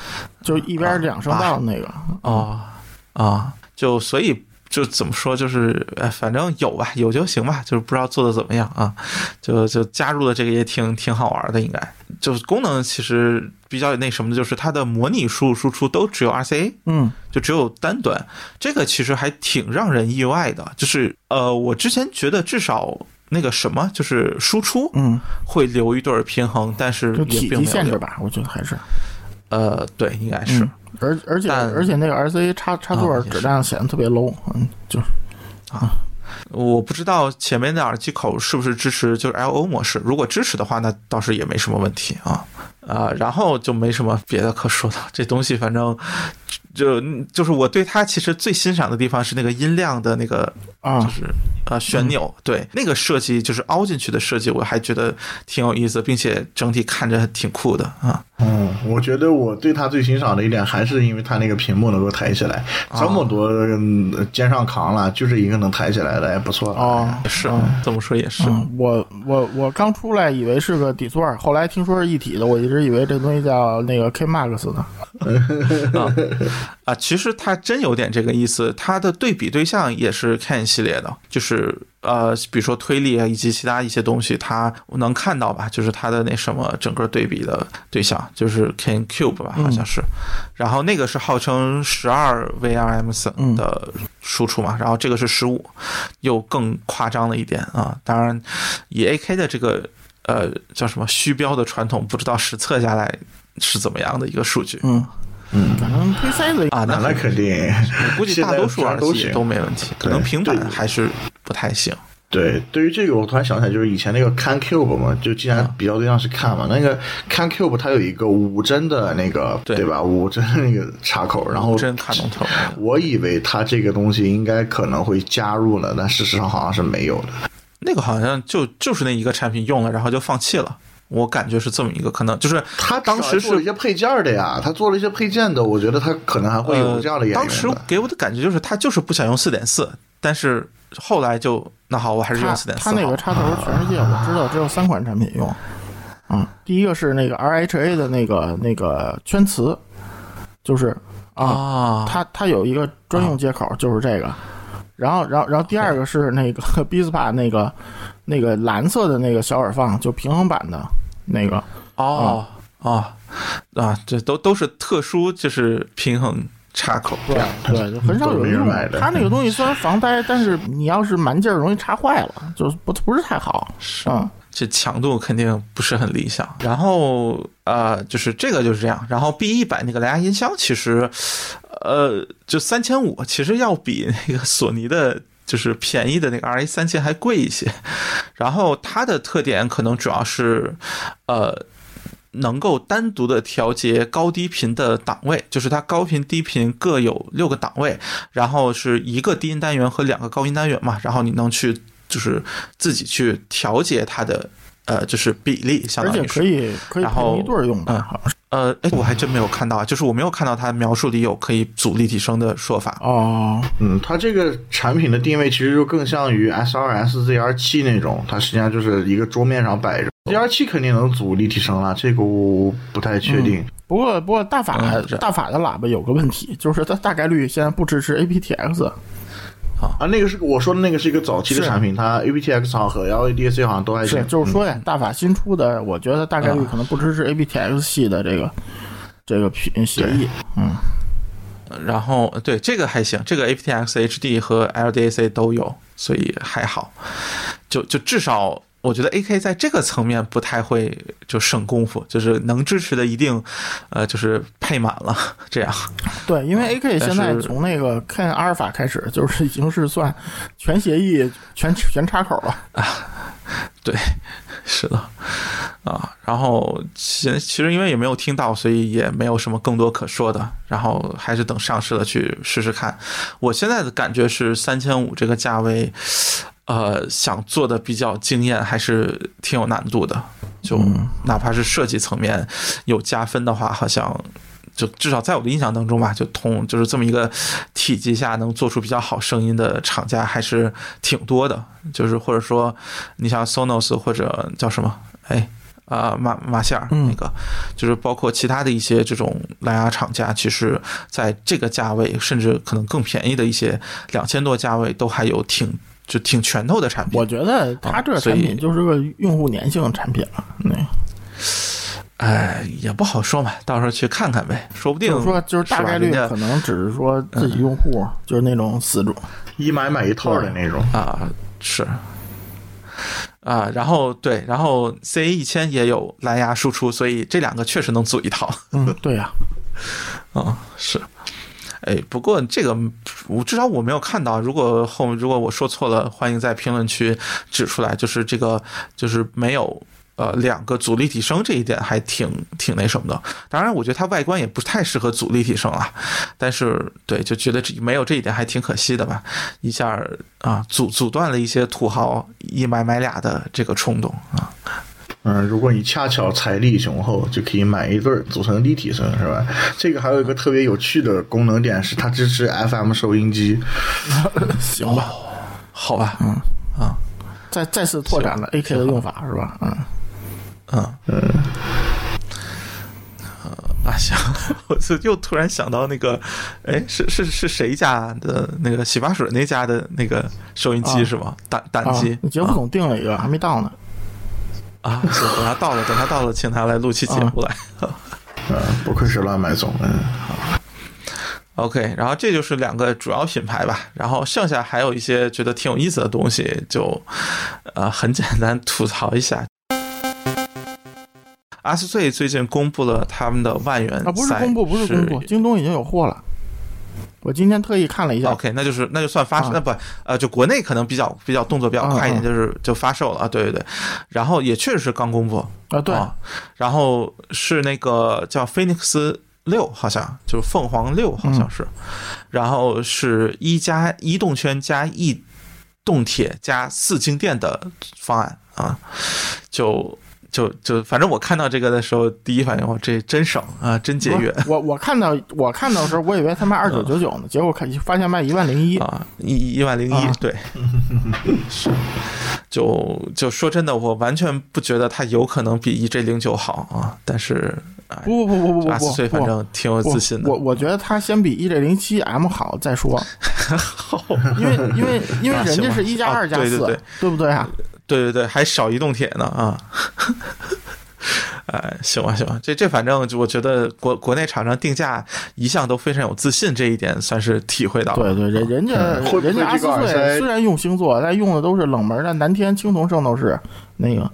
就是一边两声道那个。啊啊，就所以就怎么说，就是呃，反正有吧，有就行吧，就是不知道做的怎么样啊。就就加入了这个也挺挺好玩的，应该。就是功能其实比较那什么的，就是它的模拟输入输出都只有 RCA，嗯就只有单端，这个其实还挺让人意外的。就是呃，我之前觉得至少那个什么，就是输出嗯，会留一对儿平衡，但是也并没有留。限制吧，我觉得还是。呃，对，应该是。嗯而而且而且那个 RCA 插插座质量显得特别 low，嗯，就是我不知道前面的耳机口是不是支持就是 LO 模式，如果支持的话，那倒是也没什么问题啊。啊，然后就没什么别的可说的，这东西反正就就是我对它其实最欣赏的地方是那个音量的那个啊。就是呃旋钮，对那个设计就是凹进去的设计，我还觉得挺有意思，并且整体看着挺酷的啊。嗯，我觉得我对它最欣赏的一点还是因为它那个屏幕能够抬起来，这么多嗯肩上扛了，就是一个能抬起来的，也不错。了。哦，是嗯。这么说也是，嗯，我我我刚出来以为是个底座，后来听说是一体的，我一直以为这东西叫那个 K Max 呢。啊啊，其实它真有点这个意思。它的对比对象也是 Ken 系列的，就是呃，比如说推力啊，以及其他一些东西，它能看到吧？就是它的那什么整个对比的对象，就是 Ken Cube 吧，好像是。然后那个是号称十二 VRM 嗯的输出嘛，然后这个是十五，又更夸张了一点啊。当然，以 AK 的这个呃叫什么虚标的传统，不知道实测下来是怎么样的一个数据。嗯嗯，反正推塞子啊，那那那肯定，我估计大多数耳机都没问题，可能平板还是不太行。对，对于这个，我突然想起来，就是以前那个 Can Cube 嘛，就既然比较对象是 Can 嘛，那个 Can Cube 它有一个五针的那个，对吧？五针的那个插口，然后真卡农头，我以为它这个东西应该可能会加入了，但事实上好像是没有的。那个好像就就是那一个产品用了，然后就放弃了。我感觉是这么一个可能，就是他当时做了一些配件的呀，他做了一些配件的，我觉得他可能还会有这样的演员。呃当时给我的感觉就是他就是不想用四点四，但是后来就那好，我还是用四点四。它那个插头，全世界我知道只有三款产品用。啊，第一个是那个 RHA 的那个那个圈磁，就是啊，啊，它它有一个专用接口，就是这个。然后，然后，然后第二个是那个 b i s p a 那个那个蓝色的那个小耳放，就平衡版的那个。哦哦啊，这都都是特殊，就是平衡插口。对对，就很少有人买。的它那个东西虽然防呆，但是你要是蛮劲儿容易插坏了，就不不是太好。是嗯这强度肯定不是很理想。然后呃，就是这个就是这样。然后 B 一百那个蓝牙音箱，其实呃，就三千五，其实要比那个索尼的。就是便宜的那个 RA 三千还贵一些，然后它的特点可能主要是，呃，能够单独的调节高低频的档位，就是它高频低频各有六个档位，然后是一个低音单元和两个高音单元嘛，然后你能去就是自己去调节它的呃就是比例，相而且当于是可以可以一对儿用吧？嗯好像是呃，哎，我还真没有看到啊，就是我没有看到它描述里有可以组立体声的说法。哦，嗯，它这个产品的定位其实就更像于 SRS ZR 七那种，它实际上就是一个桌面上摆着。ZR 七肯定能组立体声了，这个我不太确定。不过不过大法、嗯大法的喇叭有个问题，就是它大概率现在不支持 aptX。啊，那个是我说的那个是一个早期的产品，它 aptX 好像和 LADC 好像都还是行。，就是说呀，大法新出的，我觉得大概率可能不支持 aptX 系的这个这个协协议。嗯，然后对这个还行，这个 aptX HD 和 LDAC 都有，所以还好。就就至少我觉得 AK 在这个层面不太会就省功夫，就是能支持的一定呃就是配满了这样。对，因为 AK 现在从那个看阿尔法开始，就是已经是算全协议、全全插口了啊。对，是的，啊，然后其其实因为也没有听到，所以也没有什么更多可说的。然后还是等上市了去试试看。我现在的感觉是三千五这个价位，呃，想做的比较惊艳，还是挺有难度的。就哪怕是设计层面有加分的话，好像。就至少在我的印象当中吧，就同就是这么一个体积下能做出比较好声音的厂家还是挺多的。就是或者说，你像 Sonos 或者叫什么，哎，啊、马马歇尔嗯那个，就是包括其他的一些这种蓝牙厂家，其实在这个价位，甚至可能更便宜的一些两千多价位，都还有挺就挺拳头的产品我。觉得它这产品就是个用户粘性产品了。那哎，也不好说嘛，到时候去看看呗，说不定就是说，就是大概率可能只是说自己用户就是那种死忠，一买买一套的那种。啊，是啊，然后对，然后 CA 一千也有蓝牙输出，所以这两个确实能组一套嗯，对呀、啊，是。哎，不过这个我至少我没有看到。如果后如果我说错了，欢迎在评论区指出来。就是这个就是没有呃两个阻力提升这一点还挺挺那什么的。当然，我觉得它外观也不太适合阻力提升啊。但是对，就觉得这没有这一点还挺可惜的吧。一下啊阻阻断了一些土豪一买买俩的这个冲动啊。嗯，如果你恰巧财力雄厚，就可以买一对儿组成立体声，是吧？这个还有一个特别有趣的功能点是，它支持 FM 收音机。行吧，好吧，嗯啊再再次拓展了 AK 的用法是吧？嗯，嗯嗯。啊，行，我就又突然想到那个，哎，是是是谁家的那个洗发水那家的那个收音机啊是吗？胆胆机，你节目总订了一个，还没到呢。啊，行，等他到了，等他到了，请他来录期节目来。嗯，不愧是乱买总。嗯，OK，然后这就是两个主要品牌吧，然后剩下还有一些觉得挺有意思的东西，就呃很简单吐槽一下。阿斯翠最近公布了他们的万元啊，不是赛公布，不是公布，京东已经有货了。我今天特意看了一下，OK，那就是那就算发售，啊那不呃，就国内可能比较比较动作比较快一点，就是就发售了啊，对对对，然后也确实是刚公布啊，对，啊，然后是那个叫菲尼克斯六，好像就是凤凰六，好像是，然后是一加一动圈加一动铁加四静电的方案啊，就。就就反正我看到这个的时候，第一反应我这真省啊，真节约我我看到我看到的时候，我以为他卖二九九九呢，结果看发现卖一万零一。啊，一一万零一啊，对，是，就就说真的，我完全不觉得它有可能比 EJ 零九好啊，但是哎，不不不不不不不翠反正挺有自信的我我觉得它先比 EJ 零七 M 好再说，因为因为因为 人家是一加啊二加四对不对啊？对对对，还少一动铁呢啊。哎，行吧，行吧，这这反正就我觉得国国内厂商定价一向都非常有自信，这一点算是体会到了。对对，人人家人家阿斯这个耳塞翠虽然用星座，但用的都是冷门的南天青铜圣斗士那个。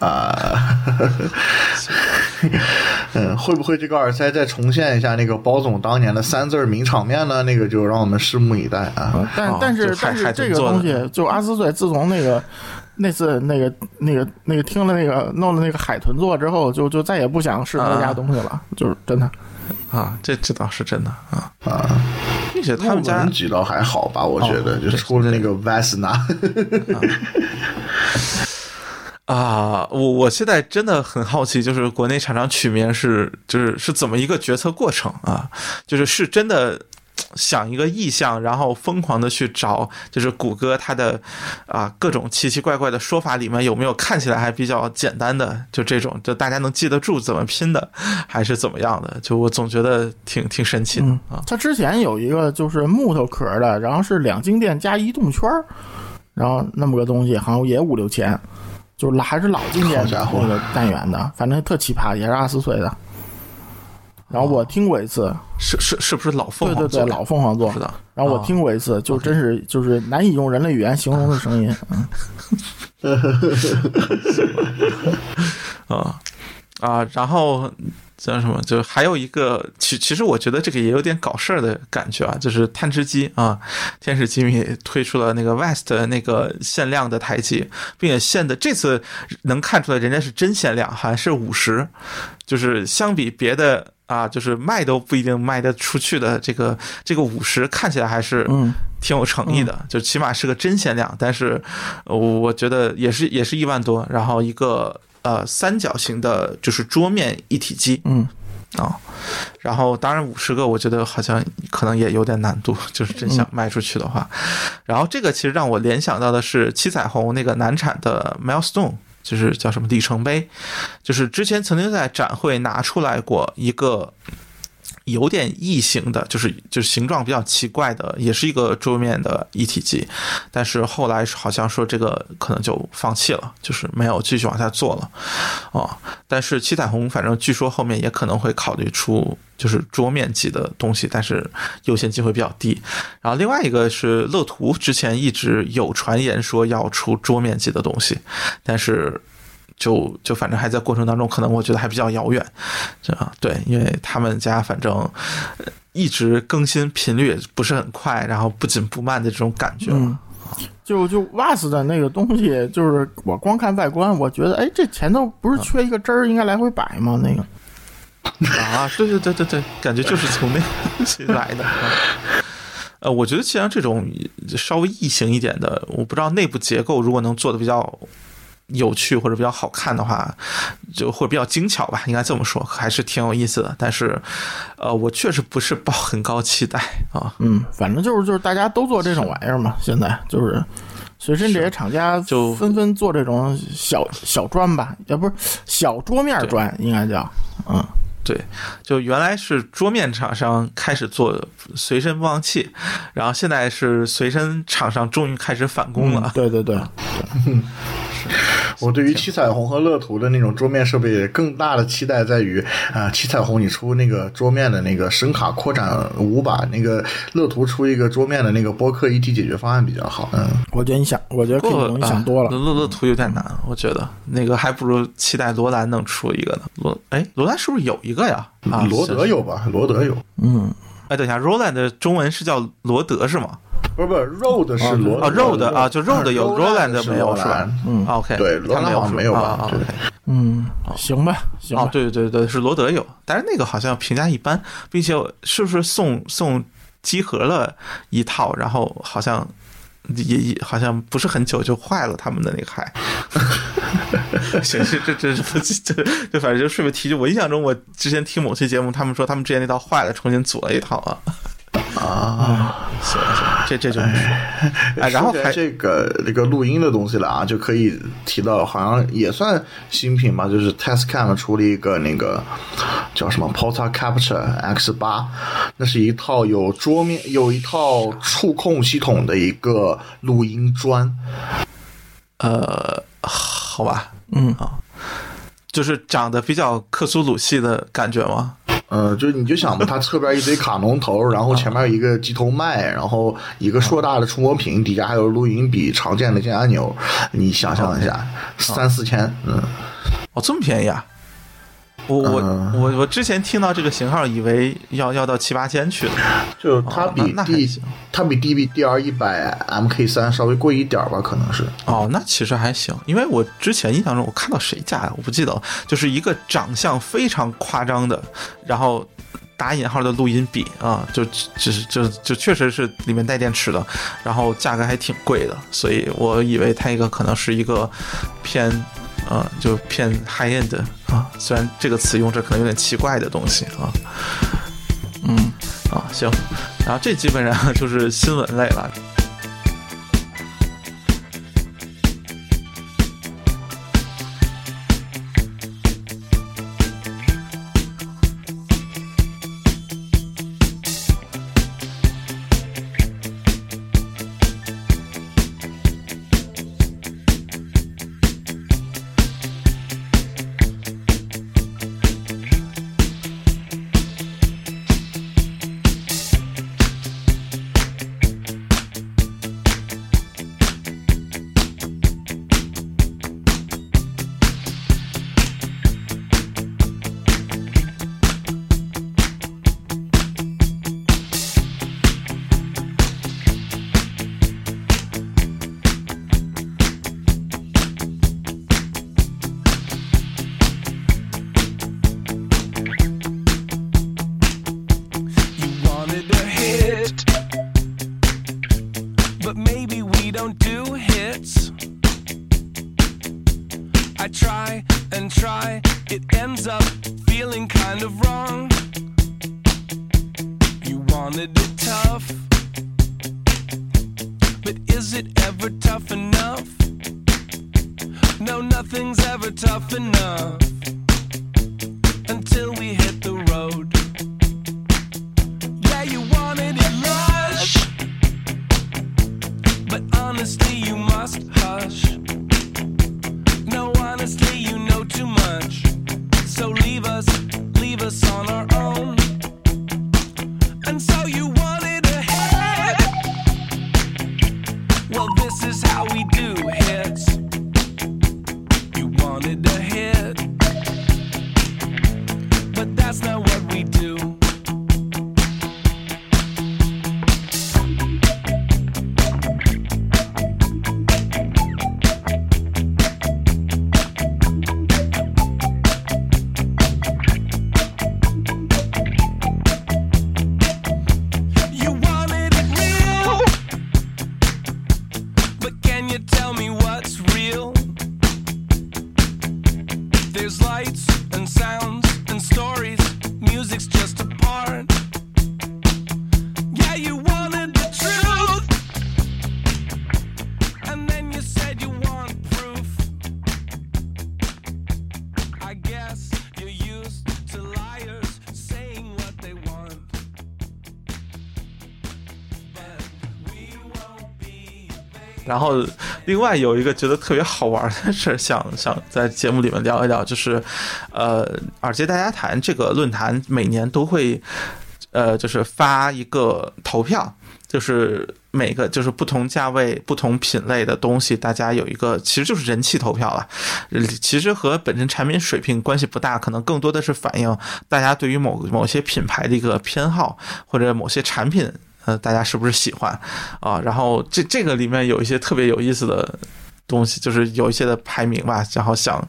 啊，嗯，会不会这个耳塞再重现一下那个包总当年的三字名场面呢？那个就让我们拭目以待啊。但哦但是但是这个东西，就阿斯顿自从那个那次那个那个那个听了那个弄了那个海豚座之后，就就再也不想试那家东西了，就是真的。啊，这这倒是真的啊，啊，并且他们家入门级倒还好吧？我觉得，哦就出了那个 Vesna，啊，我我现在真的很好奇，就是国内厂商取名是就是是怎么一个决策过程啊？就是是真的想一个意象，然后疯狂的去找，就是谷歌它的啊各种奇奇怪怪的说法里面有没有看起来还比较简单的，就这种就大家能记得住怎么拼的，还是怎么样的？就我总觉得挺挺神奇的嗯啊。它之前有一个就是木头壳的，然后是两静电加移动圈儿，然后那么个东西，好像也五六千，就是老还是老静电好家伙那个单元的，反正特奇葩，也是二十四岁的。然后我听过一次，是是是不是老凤凰对对对？老凤凰座是的，然后我哦听过一次，就真是就是难以用人类语言形容的声音。嗯，啊啊，然后叫什么？就还有一个，其其实我觉得这个也有点搞事儿的感觉啊，就是探知机啊，天使机密推出了那个 West 的那个限量的台机，并且限的这次能看出来人家是真限量，好像是五十，就是相比别的。啊，就是卖都不一定卖得出去的这个这个五十看起来还是嗯挺有诚意的，就起码是个真限量，但是呃我觉得也是也是一万多，然后一个呃三角形的，就是桌面一体机嗯，啊、然后当然五十个，我觉得好像可能也有点难度，就是真想卖出去的话，然后这个其实让我联想到的是七彩虹那个难产的 Milestone 就是叫什么里程碑，就是之前曾经在展会拿出来过一个。有点异形的，就是就是形状比较奇怪的，也是一个桌面的一体机，但是后来好像说这个可能就放弃了，就是没有继续往下做了，哦。但是七彩虹反正据说后面也可能会考虑出就是桌面级的东西，但是优先级会比较低。然后另外一个是乐图之前一直有传言说要出桌面级的东西，但是。就就反正还在过程当中，可能我觉得还比较遥远，啊，对，因为他们家反正一直更新频率也不是很快，然后不紧不慢的这种感觉。嗯，就就 VAS 的那个东西，就是我光看外观，我觉得，哎，这前头不是缺一个针儿，应该来回摆吗？那个啊，对对对对对，感觉就是从那东西来的。呃，我觉得既然这种稍微异形一点的，我不知道内部结构如果能做的比较。有趣或者比较好看的话，就或者比较精巧吧，应该这么说，还是挺有意思的。但是，呃，我确实不是抱很高期待啊。嗯，反正就是就是大家都做这种玩意儿嘛，现在就是随身这些厂家就纷纷做这种小小砖吧，也不是小桌面砖，应该叫嗯。对，就原来是桌面厂商开始做随身播放器，然后现在是随身厂商终于开始反攻了。对对对。我对于七彩虹和乐图的那种桌面设备更大的期待在于啊，七彩虹你出那个桌面的那个声卡扩展五把，那个乐图出一个桌面的那个播客一体解决方案比较好。嗯，我觉得你想，我觉得可你想多了。乐乐图有点难，我觉得那个还不如期待罗兰能出一个呢。罗哎，罗兰是不是有一个呀？啊，罗德有吧？罗德有。嗯，哎，等一下，Roland 的中文是叫罗德是吗？不是不是，Road 是罗啊，Road 啊，就 Road 有，Roland 没有是吧？嗯，OK，对，罗兰好像没有吧？OK，嗯，行吧，行吧。哦，对对对对，是罗德有，但是那个好像评价一般，并且是不是送送集合了一套，然后好像也也好像不是很久就坏了他们的那个海。行，这这这这这这反正就顺便提，就我印象中，我之前听某期节目，他们说他们之前那套坏了，重新组了一套啊。啊，行行，这这就哎，然后还这个这个录音的东西了啊，就可以提到，好像也算新品吧，就是 Testcam 出了一个那个叫什么 Porta Capture X 八，那是一套有桌面、有一套触控系统的一个录音砖。呃，好吧，嗯啊，就是长得比较克苏鲁系的感觉吗？呃，就是你就想吧，它侧边一堆卡农头，然后前面一个机头麦，然后一个硕大的触摸屏，底下还有录音笔常见的一些按钮，你想象一下，三四千，嗯，哦，这么便宜啊！我我我我之前听到这个型号，以为要要到七八千去了。就它比 D 它比 D B D R 一百 M K 三稍微贵一点吧，可能是。哦，那其实还行，因为我之前印象中我看到谁家呀，我不记得了，就是一个长相非常夸张的，然后打引号的录音笔啊，就就是就就确实是里面带电池的，然后价格还挺贵的，所以我以为它一个可能是一个偏。啊，就偏 high end 啊，虽然这个词用着可能有点奇怪的东西啊，嗯，啊行，然后这基本上就是新闻类了。然后另外有一个觉得特别好玩的事，想 想在节目里面聊一聊，就是呃，耳机大家谈这个论坛每年都会呃，就是发一个投票。就是每个就是不同价位、不同品类的东西，大家有一个其实就是人气投票了。其实和本身产品水平关系不大，可能更多的是反映大家对于某某些品牌的一个偏好，或者某些产品，呃，大家是不是喜欢啊？然后这这个里面有一些特别有意思的。东西就是有一些的排名吧，然后想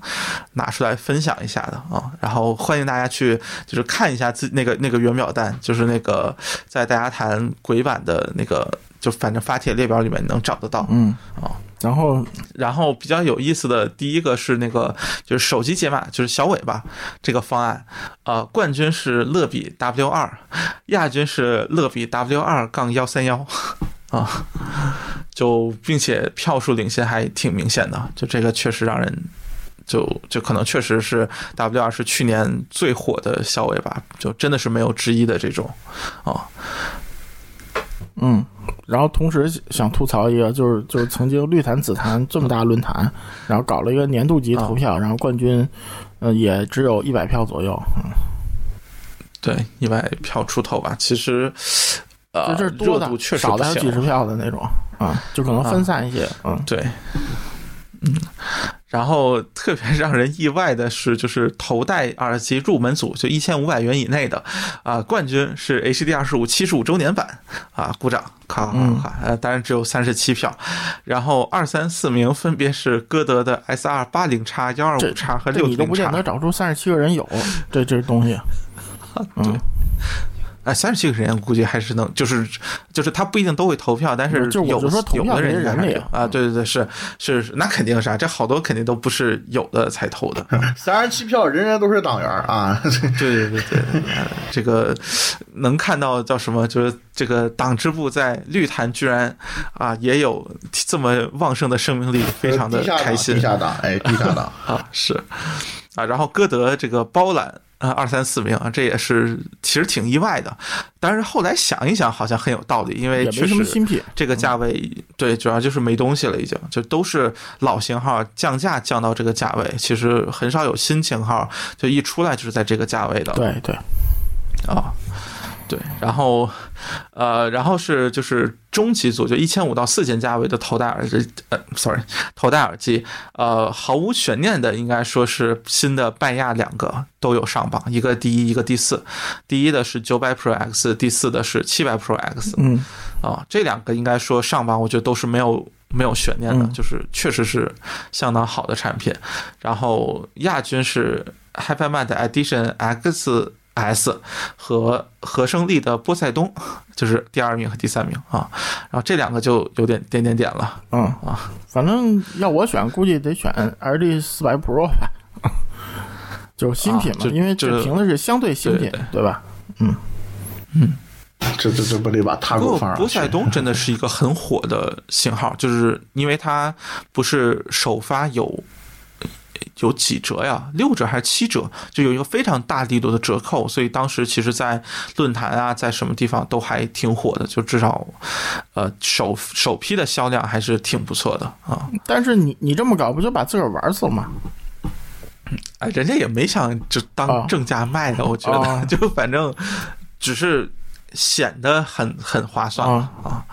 拿出来分享一下的啊，然后欢迎大家去就是看一下自那个那个原表单，就是那个在大家谈鬼版的那个，就反正发帖列表里面能找得到。嗯啊，然后然后比较有意思的第一个是那个就是手机解码，就是小尾巴这个方案，呃，冠军是乐比 W 二，亚军是乐比 W 二杠幺三幺啊，就并且票数领先还挺明显的，就这个确实让人。就就可能确实是 W 二是去年最火的小尾巴，就真的是没有之一的这种啊。嗯，然后同时想吐槽一个，就是就是曾经绿坛紫坛这么大论坛，然后搞了一个年度级投票，然后冠军，呃，也只有一百票左右，嗯，对，一百票出头吧，其实呃就这是多的少的还有几十票的那种啊，就可能分散一些，嗯，对，嗯，然后特别让人意外的是，就是头戴耳机入门组，就一千五百元以内的，啊、冠军是 HD 二十五七十五周年版，啊，鼓掌，咔咔嗯咔咔，呃，当然只有三十七票，然后二三四名分别是歌德的 SR 八零叉、幺二这五叉和这你都六零叉，不见得。找出三十七个人有这这东西，嗯，哎，三十七个人估计还是能，就是就是他不一定都会投票，但是就是我有就说投票有的人人里还是有啊，对对对，是是，那肯定是啊，这好多肯定都不是有的才投的，三十七票，人人都是党员啊！对对对对，呃这个能看到叫什么？就是这个党支部在绿坛居然啊也有这么旺盛的生命力，非常的开心地下党，哎，地下党，啊，是啊，然后歌德这个包揽啊二三四名啊，这也是其实挺意外的，但是后来想一想，好像很有道理，因为也确实没什么新品，这个价位，对，主要就是没东西了，已经就都是老型号降价降到这个价位，其实很少有新型号就一出来就是在这个价位的。对对，啊，对，然后呃，然后是就是中级组，就一千五到四千价位的头戴耳机，呃，sorry，头戴耳机，呃，毫无悬念的应该说是新的拜亚两个都有上榜，一个第一，一个第四，第一的是九百 Pro X，第四的是七百 Pro X，嗯，啊，这两个应该说上榜，我觉得都是没有没有悬念的，嗯。就是确实是相当好的产品。然后亚军是的 Edition XS 和和胜利的波塞冬，就是第二名和第三名啊。然后这两个就有点点点点了嗯啊。反正要我选，估计得选 RD 四百 Pro 吧，就是新品嘛，啊因为就这评的是相对新品，对对对吧？这这这不得把踏不过放上去？波塞冬真的 是一个很火的型号，就是因为它不是首发有有几折呀？六折还是七折？就有一个非常大力度的折扣，所以当时其实，在论坛啊，在什么地方都还挺火的，就至少，呃，首首批的销量还是挺不错的啊。但是你你这么搞，不就把自个儿玩死了吗？哎，人家也没想就哦当正价卖的，我觉得、哦 就反正只是显得很很划算啊啊。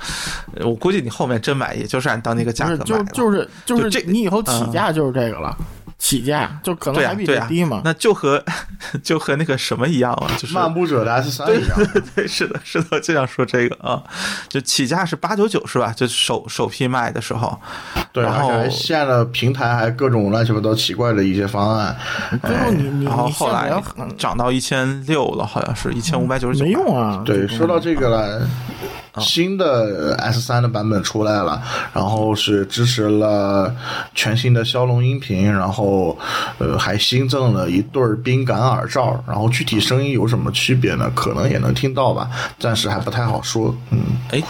我估计你后面真买，也就是按当那个价，格买的。就就是就是这你以后起价就是这个了，起价就可能还比对呀、这低嘛。那就和 就和那个什么一样啊，就是漫步者的 S 三一样，对，是的，是的，就想说这个啊，就起价是八九九是吧？就首首批卖的时候，对，然后限了平台，还各种乱七八糟奇怪的一些方案。最后你你然后你后来涨到一千六了，好像是一千五百九十九，没用啊。对，说到这个了，新的 S 三的版本出来了，然后是支持了全新的骁龙音频，然后呃还新增了一对儿冰感耳罩，然后具体声音有什么区别呢？可能也能听到吧，暂时还不太好说。嗯，哎，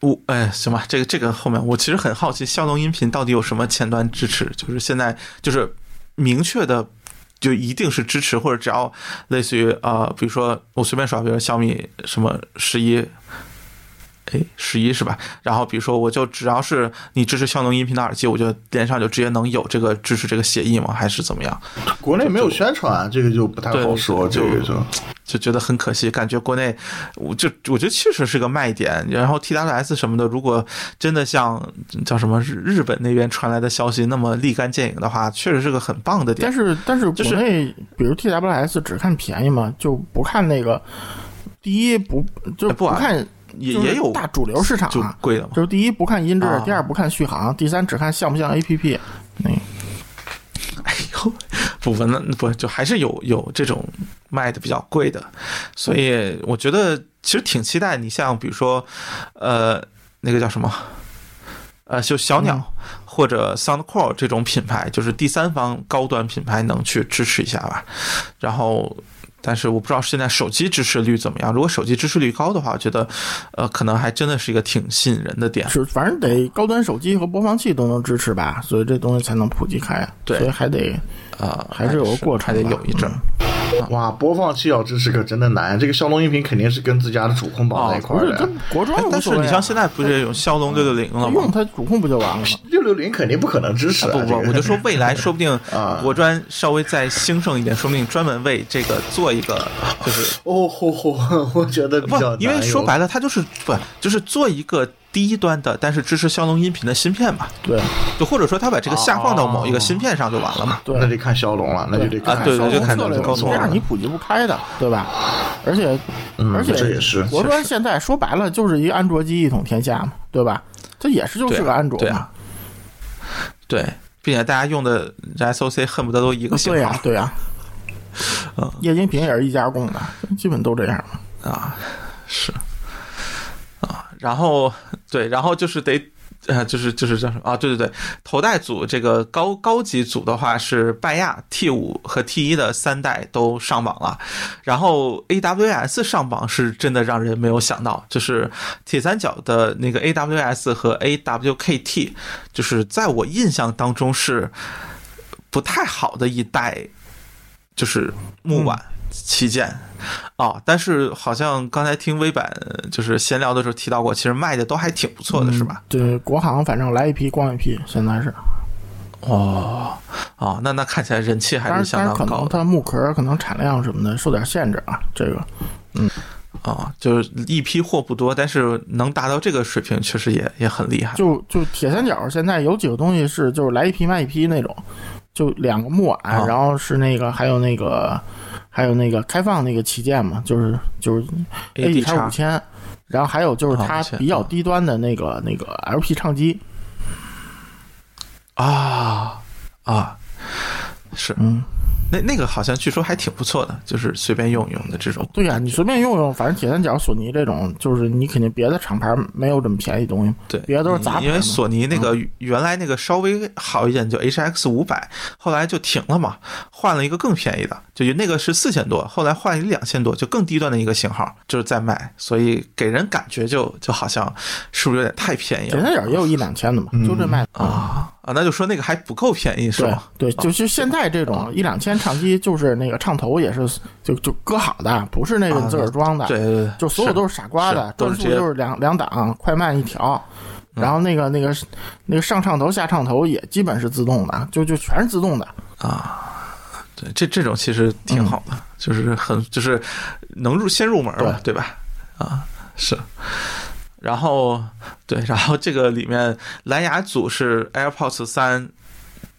我哎，行吧，这个这个后面我其实很好奇，骁龙音频到底有什么前端支持？就是现在就是明确的。就一定是支持，或者只要类似于呃，比如说我随便耍，比如说小米什么十一，哎，十一是吧？然后比如说我就只要是你支持骁龙音频的耳机，我就连上就直接能有这个支持这个协议吗？还是怎么样？国内没有宣传，这个就不太好说。这个就就觉得很可惜，感觉国内，我就我觉得确实是个卖点。然后 TWS 什么的，如果真的像叫什么日日本那边传来的消息那么立竿见影的话，确实是个很棒的点但。是但是就是国内，比如 TWS 只看便宜嘛，就不看那个。第一不就哎不啊看，就是也也有大主流市场就啊，贵的嘛。就是第一不看音质，啊第二不看续航，第三只看像不像 APP。那哎呦，不不，那不就还是有有这种卖的比较贵的，所以我觉得其实挺期待。你像比如说，呃，那个叫什么？呃，就小鸟或者 SoundCore 这种品牌，就是第三方高端品牌能去支持一下吧。然后，但是我不知道现在手机支持率怎么样。如果手机支持率高的话，我觉得，呃，可能还真的是一个挺吸引人的点。是反正得高端手机和播放器都能支持吧，所以这东西才能普及开。对所以还得呃，还是有个过程还得有一阵儿。哇，播放器要支持可真的难。这个骁龙音频肯定是跟自家的主控绑在一块儿的。国装哎但是你像现在不是有骁龙六六零了吗？用它主控不就完了吗？六六零肯定不可能支持、啊。不不，我就说未来说不定 啊国专稍微再兴盛一点，说不定专门为这个做一个，就是哦吼吼，我觉得比不较难，因为说白了，了，它就是不就是做一个低端的，但是支持骁龙音频的芯片吧，对。就或者说他把这个下放到某一个芯片上就完了嘛。对，那得看骁龙了，那就得看啊对对就看策略高通这样你普及不开的，对吧？而且嗯而且这也是国专现在说白了就是一个安卓机一统天下嘛，对吧？这也是就是个安卓嘛。对啊，对，并且大家用的 SOC 恨不得都一个型对呀号对呀嗯。液晶屏也是一家供的，基本都这样嘛。啊，是。啊，然后 对，然后就是得。呃，就是就是叫什么啊？对对对，头戴组这个高高级组的话是拜亚 T 五和 T 一的三代都上榜了，然后 AWS 上榜是真的让人没有想到，就是铁三角的那个 AWS 和 AWKT，就是在我印象当中是不太好的一代，就是木板旗舰。哦，但是好像刚才听微版就是闲聊的时候提到过，其实卖的都还挺不错的，是吧？对，国行反正来一批光一批，现在是。哦，哦，那那看起来人气还，是相当高的能它木壳可能产量什么的受点限制啊，这个嗯啊、就是一批货不多，但是能达到这个水平，确实也也很厉害。就就铁三角现在有几个东西是就是来一批卖一批那种，就两个木碗，啊。然后是那个还有那个还有那个开放那个旗舰嘛，就是就是 A D 叉。五千，然后还有就是它啊5000比较低端的那个那个 L P 唱机，啊啊，是。嗯，那那个好像据说还挺不错的，就是随便用用的这种。对呀、你随便用用，反正铁三角、索尼这种，就是你肯定别的厂牌没有这么便宜的东西，对，别的都是杂牌因为索尼那个原来那个稍微好一点，就 HX 五百，后来就停了嘛，换了一个更便宜的，就那个是四千多，后来换一两千多，就更低端的一个型号，就是在卖，所以给人感觉就就好像是不是有点太便宜了铁三角也有一两千的嘛，就这卖啊啊，那就说那个还不够便宜是吧？对，就是现在这种一两千唱机，就是那个唱头也是就就搁好的，不是那个自个儿装的，对对对，就所有都是傻瓜的转速就是两两档，快慢一调。然后那个那个那个上唱头下唱头也基本是自动的，就就全是自动的啊。对，这这种其实挺好的，就是很就是能入先入门吧，对吧？啊，是。然后对，然后这个里面蓝牙组是 AirPods 三，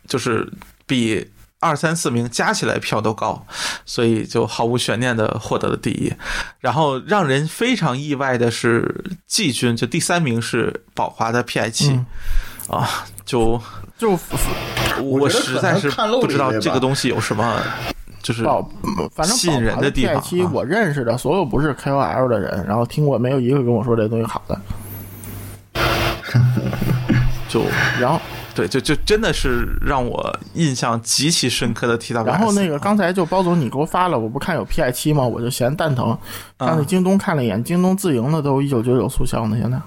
就是比二三四名加起来票都高，所以就毫无悬念的获得了第一。然后让人非常意外的是，季军就第三名是宝华的 PI 七、嗯。啊，就就我实在是不知道这个东西有什么，就是宝，反正吸引人的地方 P 七啊我认识的所有不是 KOL 的人，然后听过没有一个跟我说这东西好的。就然后对，就就真的是让我印象极其深刻的 TWS。然后那个刚才就包总你给我发了，我不看有 PI 七吗？我就嫌蛋疼，上那啊京东看了一眼，京东自营的都一九九九促销呢，现在。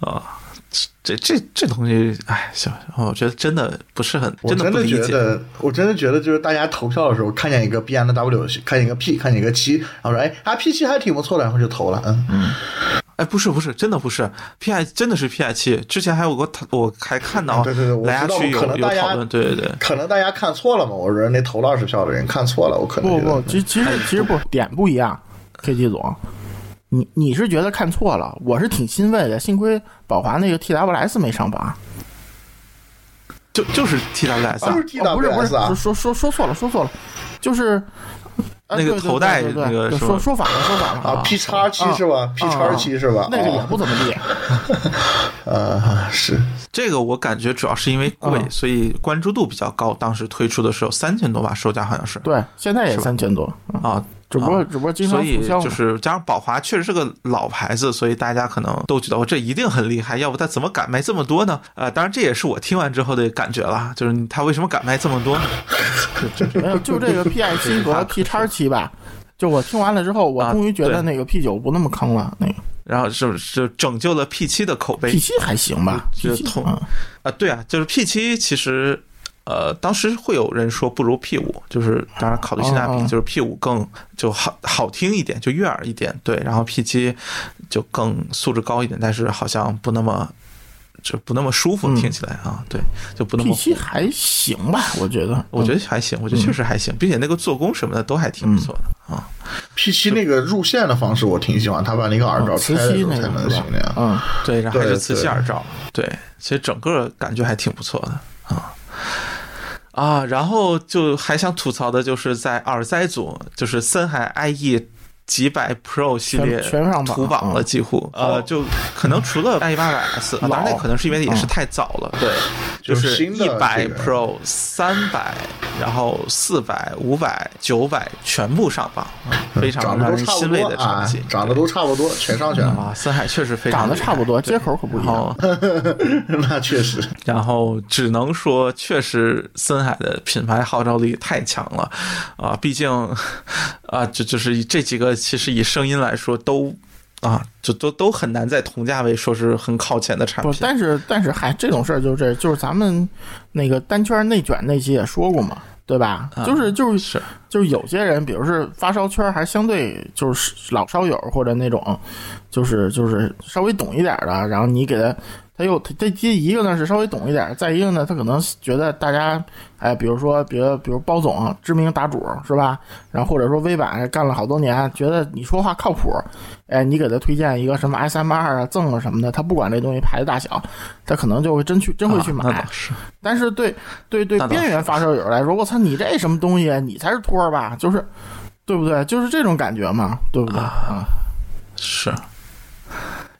这这这东西，哎，行，我觉得真的不是很，我真的的不理解。觉得，我真的觉得，就是大家投票的时候，看见一个 B N W，看见一个 P，看见一个七，然后说，哎，啊 P 七还挺不错的，然后就投了，嗯嗯，哎，不是不是，真的不是 PI，真的是 PI 七。之前还有个我还看到对对对我知道可能大家有讨论，对对对。可能大家看错了嘛，我说那投了二十票的人看错了，我可能不不，其其实其实不点不一样，K G 总，你你是觉得看错了，我是挺欣慰的，幸亏宝华那个 TWS 没上榜，就就是 TWS 啊不是哦不是不是 TWS 啊，说说说错了说错了，就是。啊那个头戴那个说说反了，说反了啊 P 叉七是吧？P 叉七是吧？那个也哦不怎么地，呃是，这个我感觉主要是因为贵，嗯所以关注度比较高。当时推出的时候三千多吧，售价好像是对，现在也三千多，嗯啊。只不过啊只不过经常所以促销就是加上宝华确实是个老牌子，所以大家可能都觉得我，这一定很厉害，要不他怎么敢卖这么多呢？呃，当然这也是我听完之后的感觉了，就是他为什么敢卖这么多呢？没有，就这个 P I 七和 P 叉七吧。就我听完了之后，我啊终于觉得那个 P 九不那么坑了。那个然后是是拯救了 P 七的口碑 P 七还行吧就同嗯啊，对啊，就是 P 七其实。呃，当时会有人说不如 P 五，就是当然考虑性价比，就是 P 五更就好好听一点，就悦耳一点，对，然后 P 七就更素质高一点，但是好像不那么就不那么舒服，嗯听起来啊，对，就不那么，P 么七还行吧，我觉得。我觉得得还行，我觉得确实还行，并且那个做工什么的都还挺不错的啊。P 七那个入线的方式我挺喜欢，他把那个耳罩嗯磁吸拆了之后才能行那样。嗯，对，然后还是磁吸耳罩，对，其实整个感觉还挺不错的啊啊。然后就还想吐槽的就是在耳塞组，就是森海 IE 几百 Pro 系列全全上榜图榜了，嗯几乎呃，就可能除了 IE 八百 S，啊当然那可能是因为也是太早了，对，就就是一百 Pro、三百，然后四百、五百、九百全部上榜，啊非常让人欣慰的成绩，，长得都差不多，全上去了。啊，森海确实非常长得差不多，接口可不一样。那确实，然后只能说，确实森海的品牌号召力太强了啊！毕竟啊，就就是这几个，其实以声音来说，都啊，就都都很难在同价位说是很靠前的产不，品。但是但是嗨，这种事儿就是这，就是咱们那个单圈内卷那期也说过嘛，对吧？啊就是就是是就是有些人，比如是发烧圈，还相对就是老烧友或者那种，就是就是稍微懂一点的，然后你给他，他又他这这一个呢是稍微懂一点，再一个呢，他可能觉得大家，哎，比如说，比如比如包总知名打主是吧？然后或者说微版干了好多年，觉得你说话靠谱，哎，你给他推荐一个什么 S M 二啊、赠啊什么的，他不管这东西牌子大小，他可能就会真去真会去啊买。那是但是对对对边缘发烧友来说，我操，你这什么东西？你才是托儿吧？就是，对不对？就是这种感觉嘛，对不对？啊，是。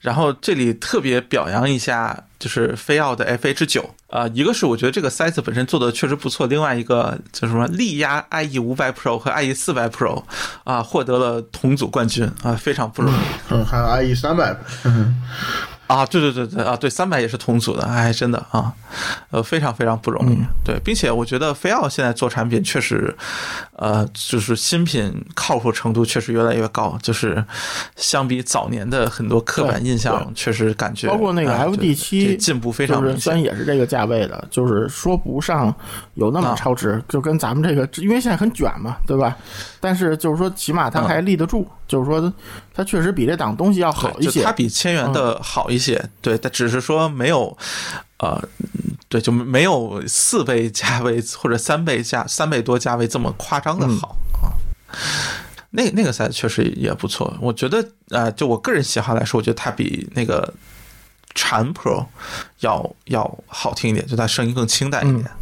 然后这里特别表扬一下，就是飞奥的 FH 九啊，一个是我觉得这个塞子本身做的确实不错，另外一个就是什么力压 IE 五百 Pro 和 IE 四百 Pro 啊，获得了同组冠军啊，非常不容易。嗯，还有 IE 三百，啊，对对对对啊，对，三百也是同组的，哎，真的啊，呃，非常非常不容易。对，并且我觉得飞奥现在做产品确实，呃，就是新品靠谱程度确实越来越高，就是相比早年的很多刻板印象，确实感觉包括那个哎 FD 对七这进步非常。虽然也是这个价位的，就是说不上有那么啊超值，就跟咱们这个，因为现在很卷嘛，对吧？但是就是说，起码它还立得住，就是说它确实比这档东西要好，一些。就它比千元的好一些，对，但只是说没有，呃，嗯对，就没有四倍价位或者三倍价三倍多价位这么夸张的好、啊。那那个赛确实也不错，我觉得啊、呃就我个人喜好来说，我觉得它比那个禅 Pro 要要好听一点，就它声音更清淡一点。啊，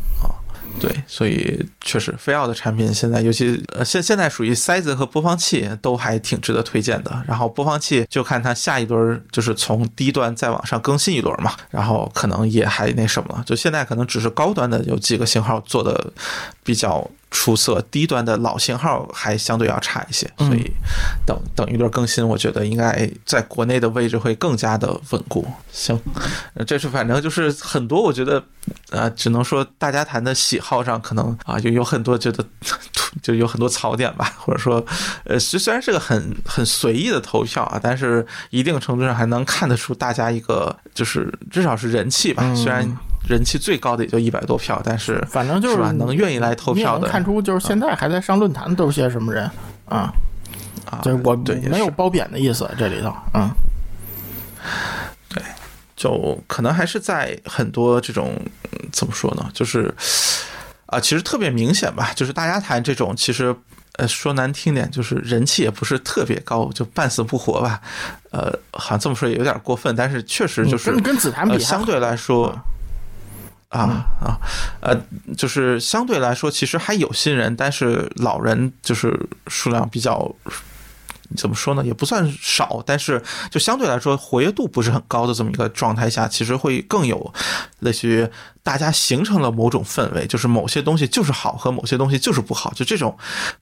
对，所以确实飞奥的产品现在，尤其呃现现在属于塞子和播放器都还挺值得推荐的。然后播放器就看它下一轮就是从低端再往上更新一轮嘛，然后可能也还那什么了。就现在可能只是高端的有几个型号做的比较出色，低端的老型号还相对要差一些。所以等等一轮更新，我觉得应该在国内的位置会更加的稳固。行，呃这是反正就是很多，我觉得呃，只能说大家谈的喜好上可能啊，就有很多觉得 就有很多槽点吧，或者说呃，虽虽然是个很很随意的投票啊，但是一定程度上还能看得出大家一个就是至少是人气吧，嗯虽然人气最高的也就一百多票，但是反正就是吧，能愿意来投票的能看出，就是现在还在上论坛都是些什么人啊？啊，对我对没有褒贬的意思，这里头，嗯，对就可能还是在很多这种嗯怎么说呢，就是啊、其实特别明显吧，就是大家谈这种，其实呃说难听点，就是人气也不是特别高，就半死不活吧。呃，好像这么说也有点过分，但是确实就是跟跟紫檀比呃，相对来说。啊啊，呃，就是相对来说，其实还有新人，但是老人就是数量比较，怎么说呢，也不算少，但是就相对来说活跃度不是很高的这么一个状态下，其实会更有类似于大家形成了某种氛围，就是某些东西就是好和某些东西就是不好，就这种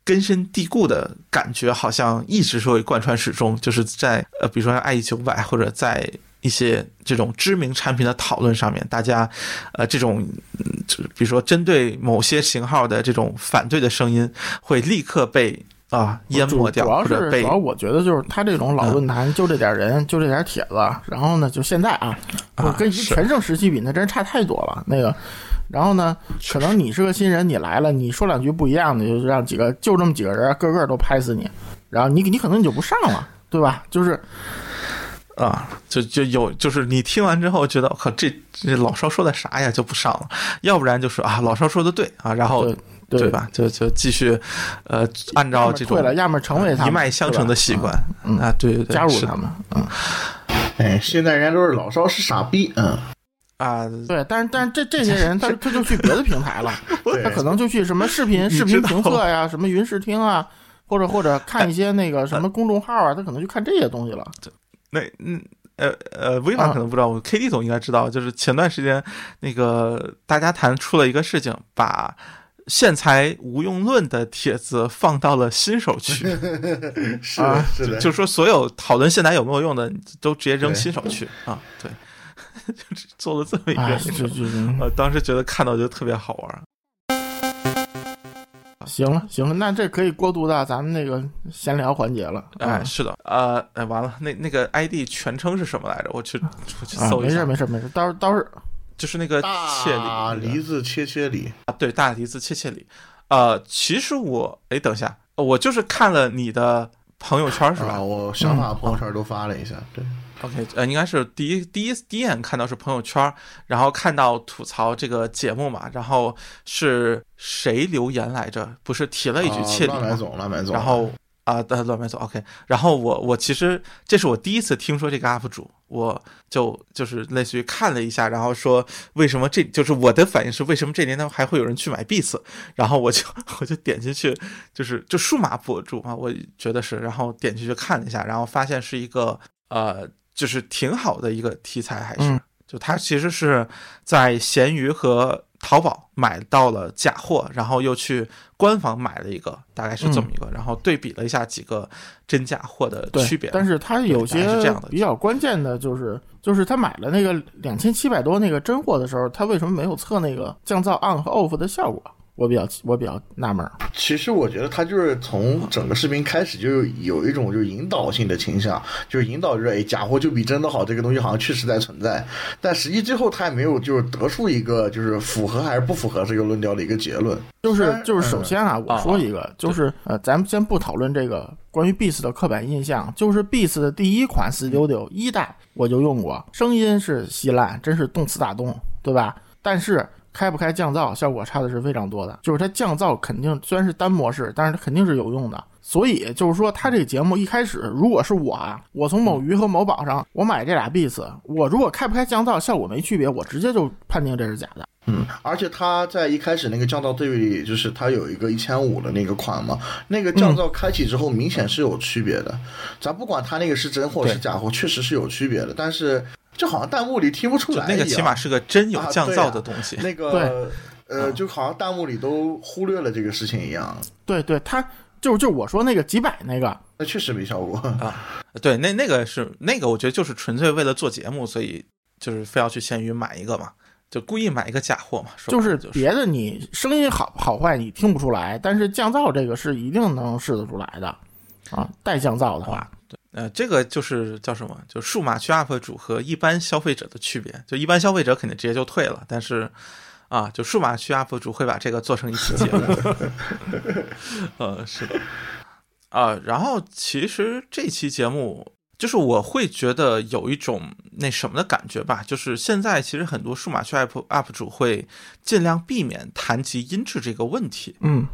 根深蒂固的感觉，好像一直是会贯穿始终，就是在呃，比如说爱一九百或者在。一些这种知名产品的讨论上面，大家，呃，这种，嗯就是比如说针对某些型号的这种反对的声音，会立刻被啊淹没掉，主要或者被是主要我觉得就是他这种老论坛就这点人，就这点帖子，然后呢，就现在啊，我跟是全盛时期比，那真是差太多了。那个，然后呢，可能你是个新人，你来了，你说两句不一样的，就让几个就这么几个人，个个都拍死你，然后你你可能你就不上了，对吧？就是啊，就就有就是你听完之后觉得，我靠，这这老邵说的啥呀，就不上了，要不然就是啊，老邵说的对啊，然后对对吧，就就继续，呃，按照这种了，要么成为他们一脉相承的习惯嗯。啊，对对对，加入他们，嗯，哎，现在人家都是老邵是傻逼，嗯，啊，对，但是但是这这些人他 他就去别的平台了，他可能就去什么视频视频评测呀，什么云视听啊，或者或者看一些那个什么公众号啊，他可能就看这些东西了。那嗯。呃呃，微软啊。可能不知道，我 K D 总应该知道，就是前段时间那个大家谈出了一个事情，把线材无用论的帖子放到了新手区，是啊的，是的，就是说所有讨论线材有没有用的，都直接扔新手区。啊，对，就是做了这么一哎，个这那种，这。呃，当时觉得看到就特别好玩。行了行了，那这可以过渡到咱们那个闲聊环节了。哎，啊是的，呃，哎，完了，那那个 ID 全称是什么来着？我去，我去啊，没事搜一下，没事没事，到时候到时候就是那个切大里梨子切切梨，啊，对，大梨子切切梨。呃，其实我，哎，等一下，我就是看了你的朋友圈是吧啊，我想把朋友圈都发了一下，对，？OK，呃，应该是第一第一第一眼看到是朋友圈，然后看到吐槽这个节目嘛，然后是谁留言来着？不是提了一句啊切买总，总，然后啊，的乱买走，OK。然后我我其实这是我第一次听说这个 UP 主，我就就是类似于看了一下，然后说为什么这就是我的反应是为什么这年头还会有人去买 Beats，然后我就 我就点进去，就是就数码博主嘛，我觉得是，然后点进去看了一下，然后发现是一个呃，就是挺好的一个题材，还是。嗯就它其实是在闲鱼和淘宝买到了假货，然后又去官方买了一个，大概是这么一个，然后对比了一下几个真假货的，区别。但是它有些是这样的比较关键的就是，就是他买了那个两千七百多那个真货的时候，他为什么没有测那个降噪 on 和 off 的效果？我比较我比较纳闷儿。其实我觉得他就是从整个视频开始就有有一种就是引导性的倾向，就是引导就是哎假货就比真的好，这个东西好像确实在存在，但实际最后他也没有就是得出一个就是符合还是不符合这个论调的一个结论。就是嗯就是，首先啊，我说一个，就是呃，咱们先不讨论这个关于 Beats 的刻板印象，就是 Beats 的第一款 Studio 一代我就用过，声音是稀烂，真是动次打动，对吧？但是开不开降噪，效果差的是非常多的。就是它降噪肯定虽然是单模式，但是它肯定是有用的。所以就是说，他这个节目一开始，如果是我啊，我从某鱼和某宝上我买这俩 Beats，我如果开不开降噪，效果没区别，我直接就判定这是假的。嗯，而且它在一开始那个降噪对比里，就是它有一个一千五的那个款嘛，那个降噪开启之后明显是有区别的。咱不管它那个是真货是假货，确实是有区别的，但是就好像弹幕里听不出来一样。那个起码是个真有啊降噪的东西。那个对呃，就好像弹幕里都忽略了这个事情一样。对对，它就就我说那个几百那个，那确实没效果啊。对，那那个是那个，我觉得就是纯粹为了做节目，所以就是非要去闲鱼买一个嘛，就故意买一个假货嘛。就是就是别的你声音好好坏你听不出来，但是降噪这个是一定能试得出来的啊。带降噪的话，对呃，这个就是叫什么？就数码区 UP 主和一般消费者的区别。就一般消费者肯定直接就退了，但是啊，就数码区 UP 主会把这个做成一期节目。呃，是的，啊，然后其实这期节目。就是我会觉得有一种那什么的感觉吧，就是现在其实很多数码区 UP UP 主会尽量避免谈及音质这个问题，嗯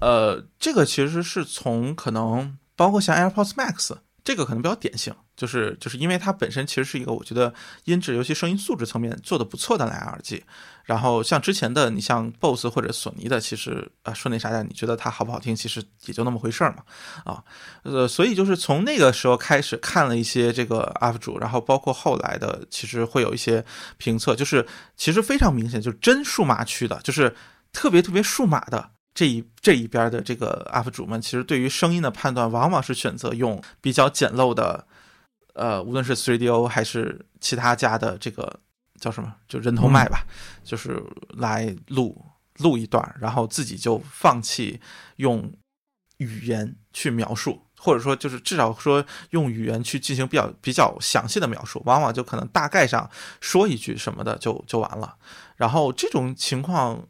呃，这个其实是从可能包括像 AirPods Max 这个可能比较典型，就是就是因为它本身其实是一个我觉得音质尤其声音素质层面做的不错的蓝牙耳机。然后像之前的你像 BOSS 或者索尼的，其实啊说那啥的，你觉得它好不好听，其实也就那么回事儿嘛，啊，呃，所以就是从那个时候开始看了一些这个 UP 主，然后包括后来的，其实会有一些评测，就是其实非常明显，就是真数码区的，就是特别特别数码的。这一这一边的这个 UP 主们，其实对于声音的判断，往往是选择用比较简陋的，呃，无论是 3DO 还是其他家的这个叫什么，就人头麦吧，就是来录录一段，然后自己就放弃用语言去描述，或者说就是至少说用语言去进行比较比较详细的描述，往往就可能大概上说一句什么的就就完了。然后这种情况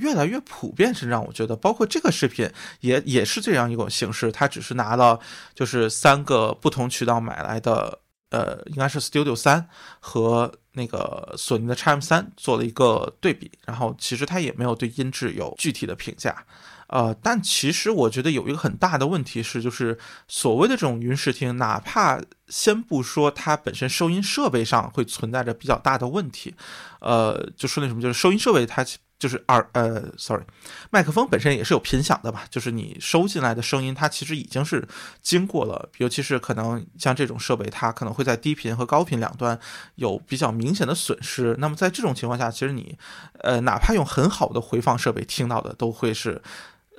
越来越普遍，是让我觉得，包括这个视频也也是这样一种形式，它只是拿了就是三个不同渠道买来的，呃，应该是 Studio 三和那个索尼的 x M 三做了一个对比，然后其实它也没有对音质有具体的评价。呃，但其实我觉得有一个很大的问题是，就是所谓的这种云视听，哪怕先不说它本身收音设备上会存在着比较大的问题，呃，就说那什么，就是收音设备它就是二呃，sorry，麦克风本身也是有频响的吧，就是你收进来的声音，它其实已经是经过了，尤其是可能像这种设备，它可能会在低频和高频两端有比较明显的损失。那么在这种情况下，其实你呃，哪怕用很好的回放设备听到的，都会是。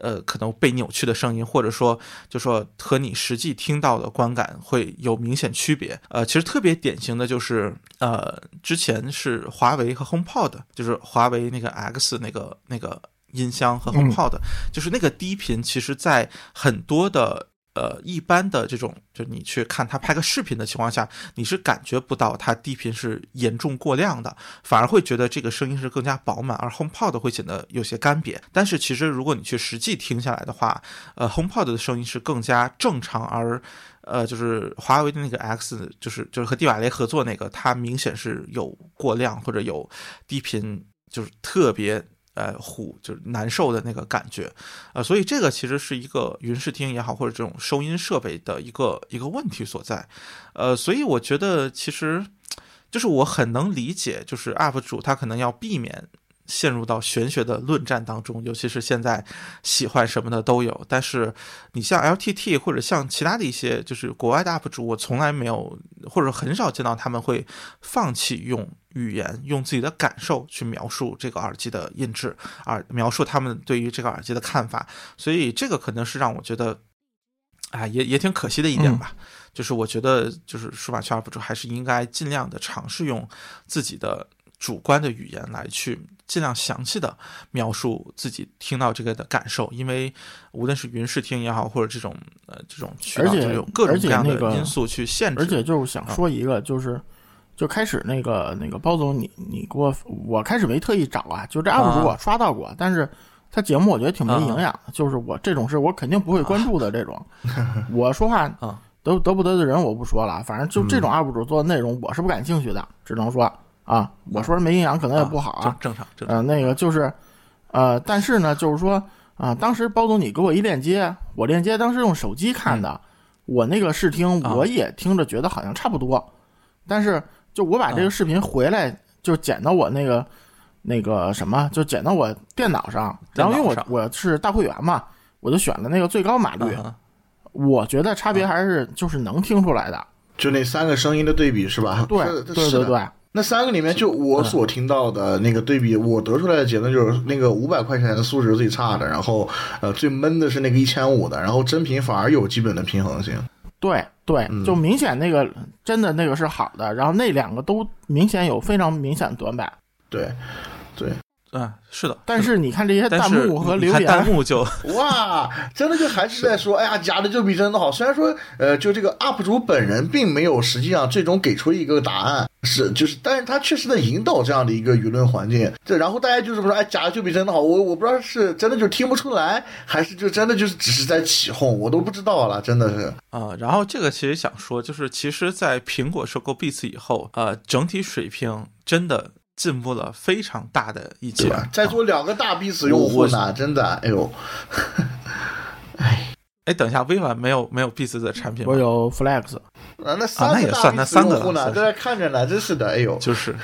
呃，可能被扭曲的声音，或者说，就说和你实际听到的观感会有明显区别。呃，其实特别典型的就是，呃，之前是华为和 HomePod，就是华为那个 X 那个那个音箱和 HomePod，、就是那个低频，其实在很多的。呃，一般的这种，就你去看它拍个视频的情况下，你是感觉不到它低频是严重过量的，反而会觉得这个声音是更加饱满，而 HomePod 会显得有些干瘪。但是其实如果你去实际听下来的话，呃，HomePod 的声音是更加正常，而呃，就是华为的那个 X，就是就是和蒂瓦雷合作那个，它明显是有过量或者有低频，就是特别。呃，虎就是难受的那个感觉，呃，所以这个其实是一个云视听也好，或者这种收音设备的一个一个问题所在，呃，所以我觉得其实就是我很能理解，就是 UP 主他可能要避免陷入到玄学的论战当中，尤其是现在喜欢什么的都有。但是你像 LTT 或者像其他的一些就是国外的 UP 主，我从来没有或者很少见到他们会放弃用语言、用自己的感受去描述这个耳机的音质，而描述他们对于这个耳机的看法。所以这个可能是让我觉得，啊，也也挺可惜的一点吧。就是我觉得，就是数码圈 UP 主还是应该尽量的尝试用自己的主观的语言来去尽量详细的描述自己听到这个的感受，因为无论是云视听也好，或者这种呃这种渠道，而且就有各种各样的那个因素去限制。而且就是想说一个，就是就开始那个那个包总，你你给我，我开始没特意找啊，就这 UP 主我刷到过，但是他节目我觉得挺没营养的，就是我这种事我肯定不会关注的这种，我说话啊。得得不得罪人我不说了，反正就这种 UP 主做的内容我是不感兴趣的，只能说啊，我说没营养可能也不好啊，正正常正常。呃，那个就是，呃，但是呢，就是说啊、当时包总你给我一链接，我链接当时用手机看的，我那个试听啊。我也听着觉得好像差不多，但是就我把这啊个视频回来就剪到我那个那个什么，就剪到我电脑上，然后因为我我是大会员嘛，我就选了那个最高码率，嗯我觉得差别还是就是能听出来的，就那三个声音的对比是吧？对 对对对。那三个里面，就我所听到的那个对比，我得出来的结论就是，那个五百块钱的素质最差的，然后呃最闷的是那个一千五的，然后真品反而有基本的平衡性。对对，嗯就明显那个真的那个是好的，然后那两个都明显有非常明显的短板。对，对，嗯，是的。但是你看这些弹幕和留言，弹幕就 哇，真的就还是在说，哎呀，假的就比真的好。虽然说，呃，就这个 UP 主本人并没有实际上最终给出一个答案，是就是，但是他确实在引导这样的一个舆论环境。这然后大家就是说，哎，假的就比真的好。我我不知道是真的就听不出来，还是就真的就是只是在起哄，我都不知道了，真的是。啊、然后这个其实想说，就是其实，在苹果收购 Beats 以后，呃，整体水平真的进步了非常大的一截。在座两个大 B 子用户呢，真的，哎呦，哎，等一下，微软没有没有 Beats 的产品吗我？有 Flex，啊，那三那也个大算 B 子那三个用户呢，在那看着呢，真是的，哎呦，就是，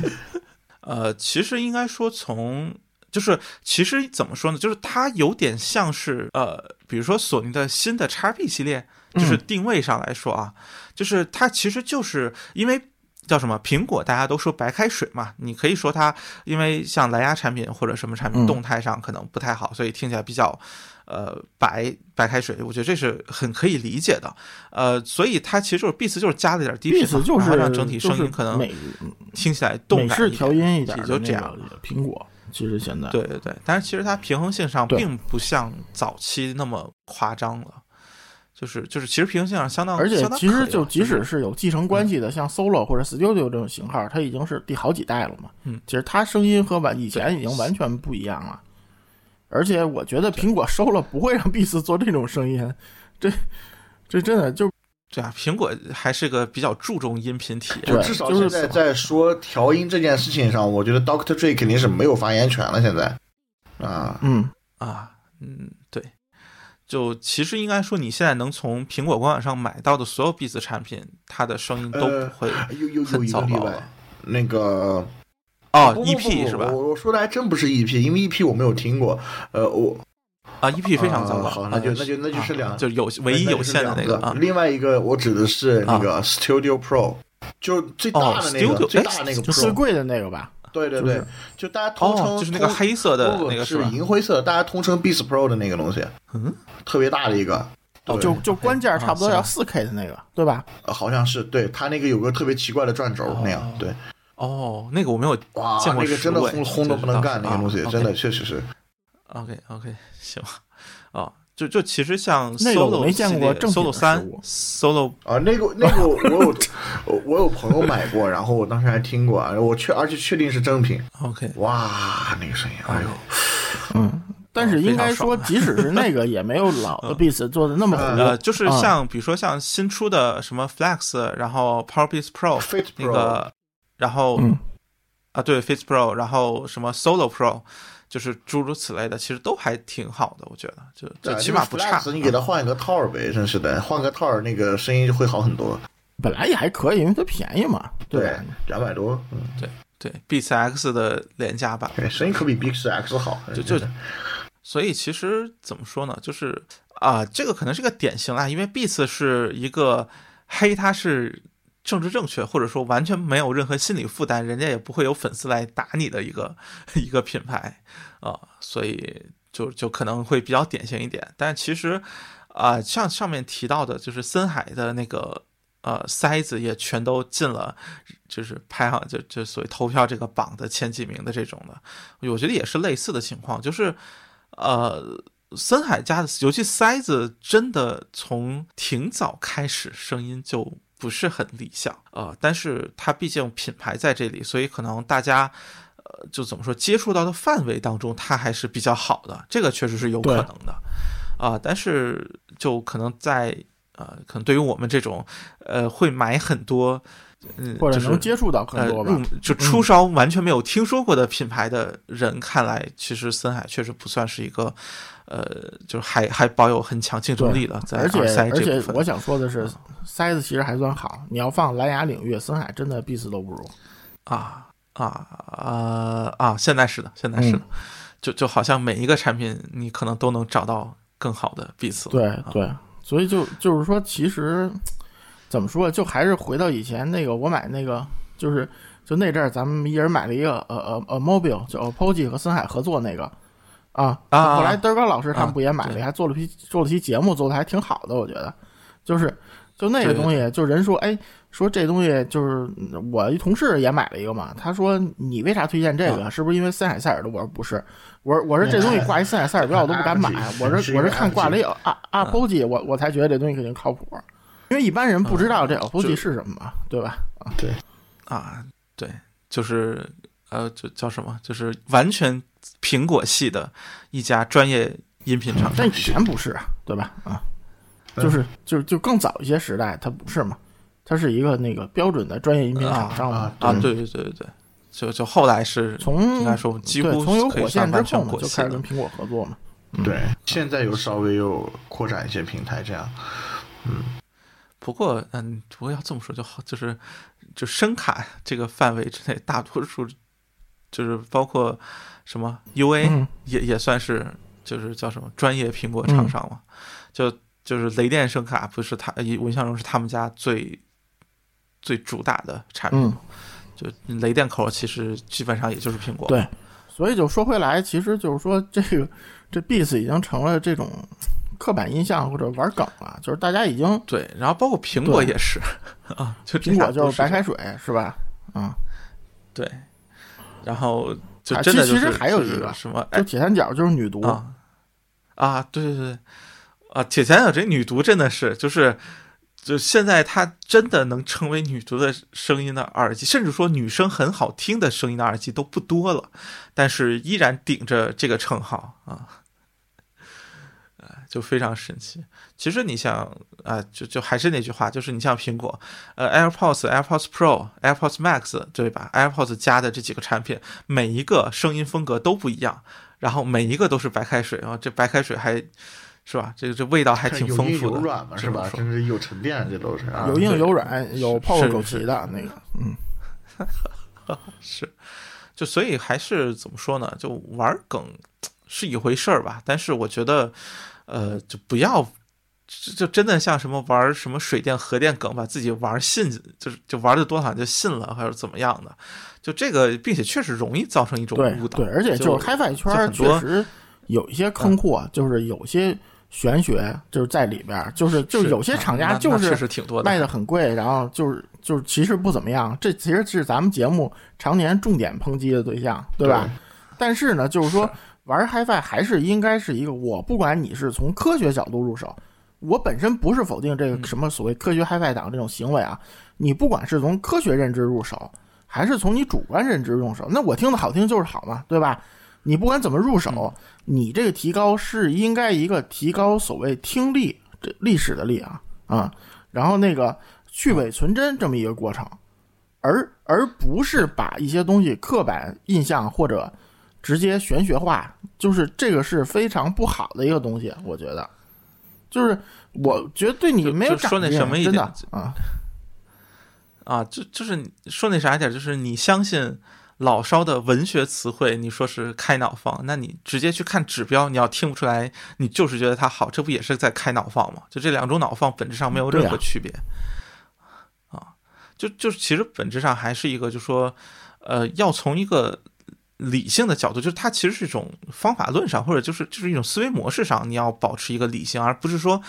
呃，其实应该说从。就是其实怎么说呢？就是它有点像是呃，比如说索尼的新的 x P 系列，就是定位上来说啊，就是它其实就是因为叫什么苹果，大家都说白开水嘛，你可以说它因为像蓝牙产品或者什么产品嗯动态上可能不太好，所以听起来比较呃白白开水，我觉得这是很可以理解的。呃，所以它其实就是 Beats 就是加了点低频嘛，Beats 就是然后让整体声音可能听起来动感一点调音一点也就这样。个苹果，其实现在。对对对，但是其实它平衡性上并不像早期那么夸张了，就是就是其实平衡性上相当，而且其实就即使是是有继承关系的，像 Solo 或者 Studio 这种型号，它已经是第好几代了嘛。嗯，其实它声音和完以前已经完全不一样了。而且我觉得苹果收了不会让 Beats 做这种声音，这这真的就对啊，苹果还是个比较注重音频体验至少就是现在在说调音这件事情上，我觉得 Doctor Dre 肯定是没有发言权了。现在啊，嗯，啊，嗯，对。就其实应该说，你现在能从苹果官网上买到的所有 Beats 产品，它的声音都呃不会有有有很一个例外糟糕了。，那个哦，EP 是吧？我我说的还真不是 EP，因为 EP 我没有听过。呃，我啊，EP 非常糟糕，啊好那就啊那就那就是两啊就有唯一有限的那个啊。另外一个我指的是那个 Studio Pro，就最大的那哦个最大的那个就最。贵的那个吧。对对对就大家通称哦，就是那个黑色的是那个是？银灰色，大家通称 Beats Pro 的那个东西，嗯，特别大的一个，哦就就关键差不多啊要四 K 的那个，对吧？呃好像是对它那个有个特别奇怪的转轴那样，对，哦，那个我没有哇，见过那个真的实物哎轰轰的不能干，那个东西啊真的确实是。OK OK 行，哦，就就其实像那个我 Solo 没见过系列正的 Solo 三 Solo 啊，那个那个我有我我有朋友买过，然后我当时还听过，啊，我确而且确定是正品，OK。哇，那个声音，哎呦，嗯，但是应该说，即使是那个，也没有老的 Beats 做的那么嗯。糊。呃，就是啊像比如说像新出的什么 Flex，然后 PowerBeats Pro Fit 那个，然后嗯啊对 Fit Pro，然后什么 Solo Pro，就是诸如此类的，其实都还挺好的，我觉得就就起码不差。你给它换一个套儿呗，真是的，换个套儿那个声音就会好很多。本来也还可以，因为它便宜嘛，对？两百多，嗯，对对 Beats X 的廉价版，对，声音可比 Beats X 好。就就所以其实怎么说呢，就是啊、这个可能是个典型啦，因为 Beats 是一个黑，它是政治正确，或者说完全没有任何心理负担，人家也不会有粉丝来打你的一个一个品牌啊、所以就就可能会比较典型一点。但其实啊、像上面提到的，就是森海的那个呃塞子也全都进了，就是排行就就所谓投票这个榜的前几名的这种的，我觉得也是类似的情况，就是呃。森海家的，尤其塞子，真的从挺早开始声音就不是很理想啊、呃但是它毕竟品牌在这里，所以可能大家呃就怎么说接触到的范围当中，它还是比较好的，这个确实是有可能的啊、但是就可能在呃，可能对于我们这种呃会买很多。嗯，或者能接触到更多吧。呃、就初烧完全没有听说过的品牌的人看来，其实森海确实不算是一个，呃，就是还还保有很强竞争力的，在而且而且我想说的是，塞子其实还算好。你要放蓝牙领域，森海真的必死都不如。啊啊啊啊！现在是的，现在是的，嗯就就好像每一个产品你可能都能找到更好的 Beats 了。对啊对，所以就就是说，其实怎么说，就还是回到以前那个，我买那个就是就那阵儿，咱们一人买了一个呃呃呃 Mobile，就 OPPO 和森海合作那个啊。啊后来德高老师他们啊不也买了，对还做了批做了期节目，做的还挺好的，我觉得。就是就那个东西，就人说哎说这东西就是嗯我一同事也买了一个嘛，他说你为啥推荐这个？啊是不是因为森海塞尔的？我说不是，我说我说这东西挂一森海塞尔标我都不敢买，我说我是看挂了一啊啊 POG，我我才觉得这东西肯定靠谱，因为一般人不知道这 POG 是什么嘛，对吧？对，啊，对，就是呃，就叫什么？就是完全苹果系的一家专业音频厂商但以前不是啊，对吧？啊，就是就是就更早一些时代，它不是嘛，它是一个那个标准的专业音频厂商嘛啊。啊，嗯对对对对对，就就后来是从应该说几乎从有火线之后就开始跟。苹果合作嘛。对，现在又稍微又扩展一些平台，这样。嗯不过，嗯，不过要这么说就好，就是就声卡这个范围之内，大多数就是包括什么 UA、嗯。也也算是就是叫什么专业苹果厂商嘛，就就是雷电声卡不是他，我印象中是他们家最最主打的产品，嗯，就雷电口其实基本上也就是苹果，对所以就说回来，其实就是说这个这 Beats 已经成了这种刻板印象或者玩梗了，就是大家已经对，然后包括苹果也是 啊，就苹果就是白开水是吧？啊，对，然后就啊真的就其实还有一个什么就铁三角就是女毒，啊啊，对对对，啊，铁三角这女毒真的是，就是就现在她真的能成为女毒的声音的耳机，甚至说女生很好听的声音的耳机都不多了，但是依然顶着这个称号啊。呃就非常神奇。其实你像啊、就就还是那句话，就是你像苹果，呃，AirPods、AirPods Pro、AirPods Max，对吧？AirPods 加的这几个产品，每一个声音风格都不一样，然后每一个都是白开水啊，这白开水还是吧？这个这味道还挺丰富的，有软嘛，是吧？这么说甚至有沉淀，这都是啊。有硬有软，有泡过枸是杞的那个，嗯，是，就所以还是怎么说呢？就玩梗是一回事儿吧，但是我觉得，呃，就不要，就就真的像什么玩什么水电核电梗，把自己玩信，就是就玩的多好像就信了，还是怎么样的？就这个，并且确实容易造成一种误导。对，而且就是 HiFi 圈儿就很多确实有一些坑货，就是有些玄学就是在里边，就是就是有些啊厂家就是确实挺多的卖的很贵，然后就是就是其实不怎么样，这其实是咱们节目常年重点抨击的对象，对吧？但是呢，就是说玩 HiFi 还是应该是一个，我不管你是从科学角度入手，我本身不是否定这嗯个什么所谓科学 HiFi 党这种行为啊，你不管是从科学认知入手，还是从你主观认知入手，那我听的好听就是好嘛，对吧？你不管怎么入手，嗯你这个提高是应该一个提高所谓听力这历史的力啊啊，然后那个去伪存真这么一个过程，而而不是把一些东西刻板印象或者直接玄学化，就是这个是非常不好的一个东西，我觉得，就是我觉得对你没有什么一点的啊，啊，就就是说那啥一点，就是你相信老烧的文学词汇，你说是开脑放，那你直接去看指标，你要听不出来，你就是觉得它好，这不也是在开脑放吗？就这两种脑放本质上没有任何区别。啊，就就是其实本质上还是一个，就说，呃，要从一个理性的角度，就是它其实是一种方法论上，或者就是就是一种思维模式上，你要保持一个理性，而不是说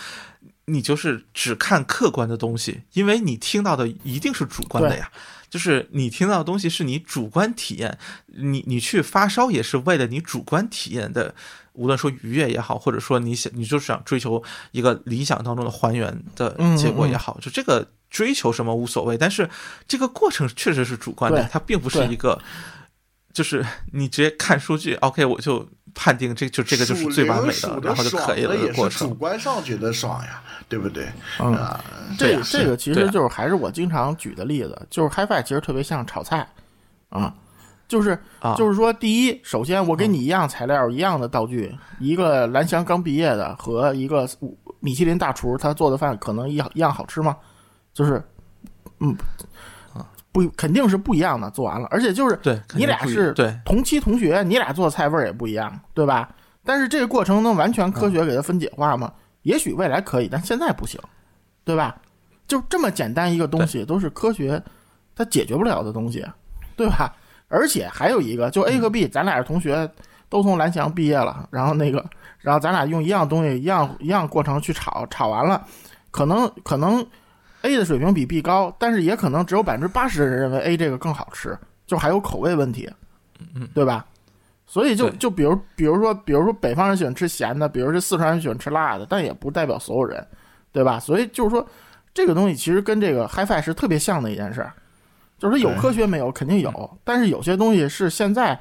你就是只看客观的东西，因为你听到的一定是主观的呀。就是你听到的东西是你主观体验，你你去发烧也是为了你主观体验的，无论说愉悦也好，或者说你想你就是想追求一个理想当中的还原的结果也好，就这个追求什么无所谓，但是这个过程确实是主观的，它并不是一个，就是你直接看数据，OK，我就判定这就这个就是最完美，的然后就可以了的也过程。是主观上觉得爽呀，对不对？嗯啊，这这个其实就是还是我经常举的例子，就是 HiFi 其实特别像炒菜啊，就是啊就是说，第一，首先我给你一样材料、一样的道具，一个蓝翔刚毕业的和一个米其林大厨，他做的饭可能一样一样好吃吗？就是，嗯，不，肯定是不一样的。做完了，而且就是你俩是对同期同学，你俩做的菜味儿也不一样，对吧？但是这个过程能完全科学给它分解化吗？也许未来可以，但现在不行，对吧？就这么简单一个东西，都是科学它解决不了的东西，对吧？而且还有一个，就 A 和 B，咱俩是同学，都从蓝翔毕业了，然后那个，然后咱俩用一样东西，一样一样过程去炒，炒完了，可能可能 A 的水平比 B 高，但是也可能只有百分之八十的人认为 A 这个更好吃，就还有口味问题，对吧？所以就就比如比如说比如说北方人喜欢吃咸的，比如是四川人喜欢吃辣的，但也不代表所有人，对吧？所以就是说，这个东西其实跟这个 HiFi 是特别像的一件事儿，就是说有科学没有肯定有，但是有些东西是现在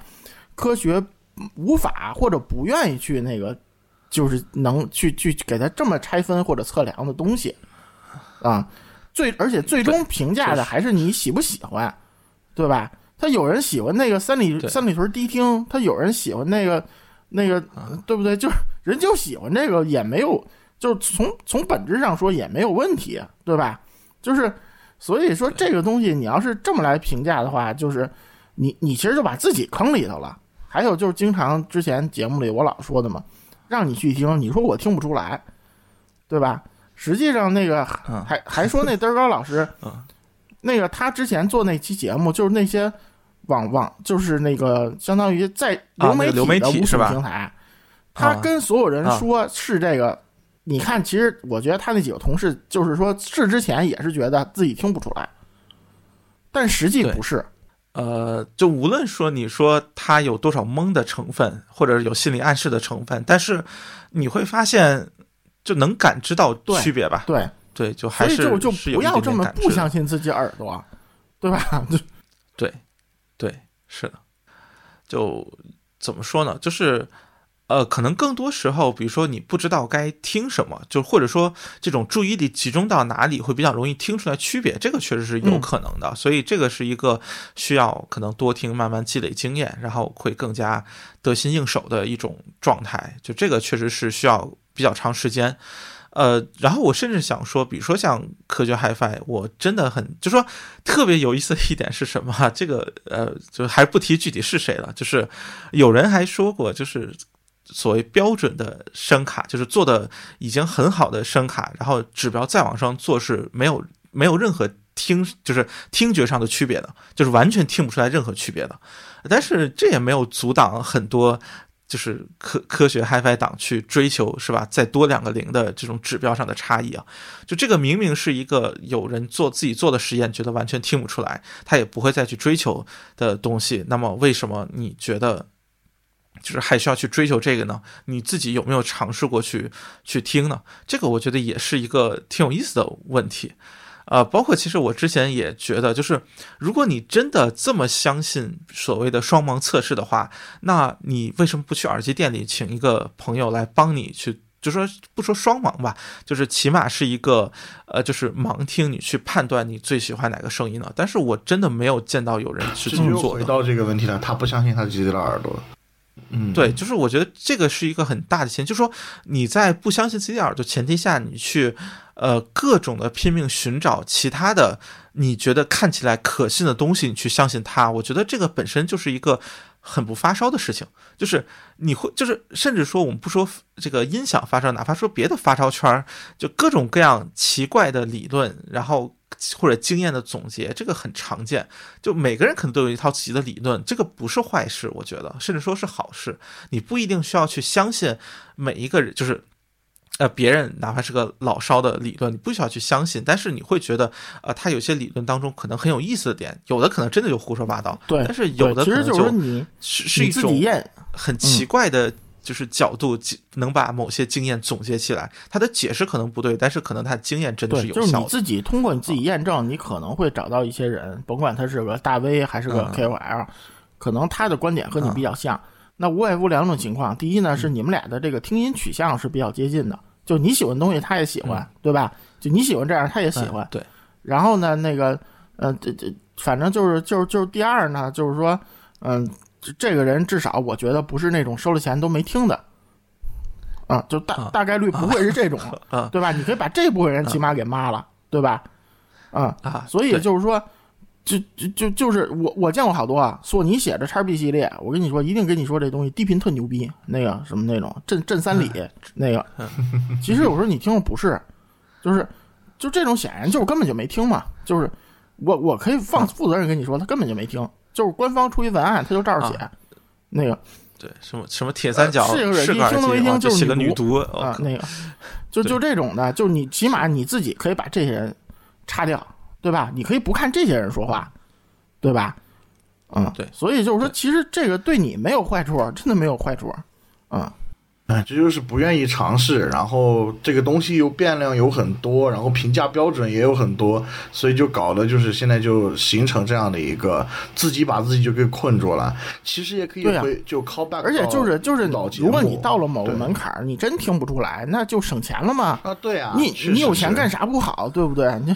科学无法或者不愿意去那个，就是能去去给它这么拆分或者测量的东西啊。最而且最终评价的还是你喜不喜欢，对吧？他有人喜欢那个三里三里屯迪厅，他有人喜欢那个那个，对不对？就是人就喜欢这个，也没有，就是从从本质上说也没有问题，对吧？就是所以说这个东西，你要是这么来评价的话，就是你你其实就把自己坑里头了。还有就是经常之前节目里我老说的嘛，让你去听，你说我听不出来，对吧？实际上那个嗯还还说那嘚儿高老师 嗯，那个他之前做那期节目，就是那些网网就是那个相当于在流媒体的无数体是吧平台，他啊跟所有人啊说是这个。你看，其实我觉得他那几个同事，就是说是之前也是觉得自己听不出来，但实际不是。呃，就无论说你说他有多少蒙的成分，或者有心理暗示的成分，但是你会发现就能感知到区别吧？对，对，就还是不要这么不相信自己耳朵，对吧？就对，对，是的。就怎么说呢？就是呃，可能更多时候，比如说你不知道该听什么，就或者说这种注意力集中到哪里会比较容易听出来区别，这个确实是有嗯可能的。所以这个是一个需要可能多听，慢慢积累经验，然后会更加得心应手的一种状态。就这个确实是需要比较长时间。呃，然后我甚至想说，比如说像科学 HiFi，我真的很就说特别有意思的一点是什么？这个呃，就还不提具体是谁了，就是有人还说过，就是所谓标准的声卡，就是做的已经很好的声卡，然后指标再往上做是没有没有任何听就是听觉上的区别的，就是完全听不出来任何区别的。但是这也没有阻挡很多。就是科科学 HiFi 党去追求是吧？再多两个零的这种指标上的差异啊，就这个明明是一个有人做自己做的实验，觉得完全听不出来，他也不会再去追求的东西。那么为什么你觉得就是还需要去追求这个呢？你自己有没有尝试过去去听呢？这个我觉得也是一个挺有意思的问题。呃，包括其实我之前也觉得，就是如果你真的这么相信所谓的双盲测试的话，那你为什么不去耳机店里请一个朋友来帮你去？就说不说双盲吧，就是起码是一个呃，就是盲听，你去判断你最喜欢哪个声音呢？但是我真的没有见到有人去这么做的。到这个问题了，他不相信他自己的耳朵。嗯，对，就是我觉得这个是一个很大的前提，就是说你在不相信自己耳朵前提下，你去呃各种的拼命寻找其他的你觉得看起来可信的东西，你去相信它，我觉得这个本身就是一个很不发烧的事情。就是你会，就是甚至说我们不说这个音响发烧，哪怕说别的发烧圈儿，就各种各样奇怪的理论，然后或者经验的总结，这个很常见。就每个人可能都有一套自己的理论，这个不是坏事，我觉得，甚至说是好事。你不一定需要去相信每一个人，就是。呃，别人哪怕是个老烧的理论，你不需要去相信，但是你会觉得，呃，他有些理论当中可能很有意思的点，有的可能真的就胡说八道，对，但是有的其实可能就是你是是一种，很奇怪的，就是角度能把某些经验总结起来。他的解释可能不对，但是可能他经验真的，是有效的。就是你自己通过你自己验证，你可能会找到一些人，甭管他是个大 V 还是个嗯 KOL，、可能他的观点和你比较像。那无外乎两种情况，第一呢是你们俩的这个听音取向是比较接近的，就你喜欢的东西他也喜欢，对吧？就你喜欢这样，他也喜欢。嗯对，然后呢，那个，呃，这这，反正就是就是就是第二呢，就是说，嗯、这这个人至少我觉得不是那种收了钱都没听的，啊，就大啊大概率不会是这种，啊对吧？你可以把这部分人起码给骂了，对吧？啊，啊，所以就是说，就就就就是我我见过好多啊，索尼写的叉 B 系列，我跟你说，一定跟你说这东西低频特牛逼，那个什么那种震震三里那个，其实有时候你听了不是，就是就这种显然就是根本就没听嘛，就是我我可以放负责任跟你说，他根本就没听，就是官方出一文案他就照着写，那个对什么什么铁三角是是听都没听啊就写个就是女女毒啊，哦那个，就就这种的，就是你起码你自己可以把这些人擦掉，对吧？你可以不看这些人说话，对吧？嗯，对所以就是说，其实这个对你没有坏处，真的没有坏处。嗯，哎，这就是不愿意尝试，然后这个东西又变量有很多，然后评价标准也有很多，所以就搞得就是现在就形成这样的一个自己把自己就给困住了。其实也可以就 call back，而且就是就是如果你到了某个门槛儿，你真听不出来，那就省钱了嘛。啊，对啊，你是你有钱干？啥不好，对不对？你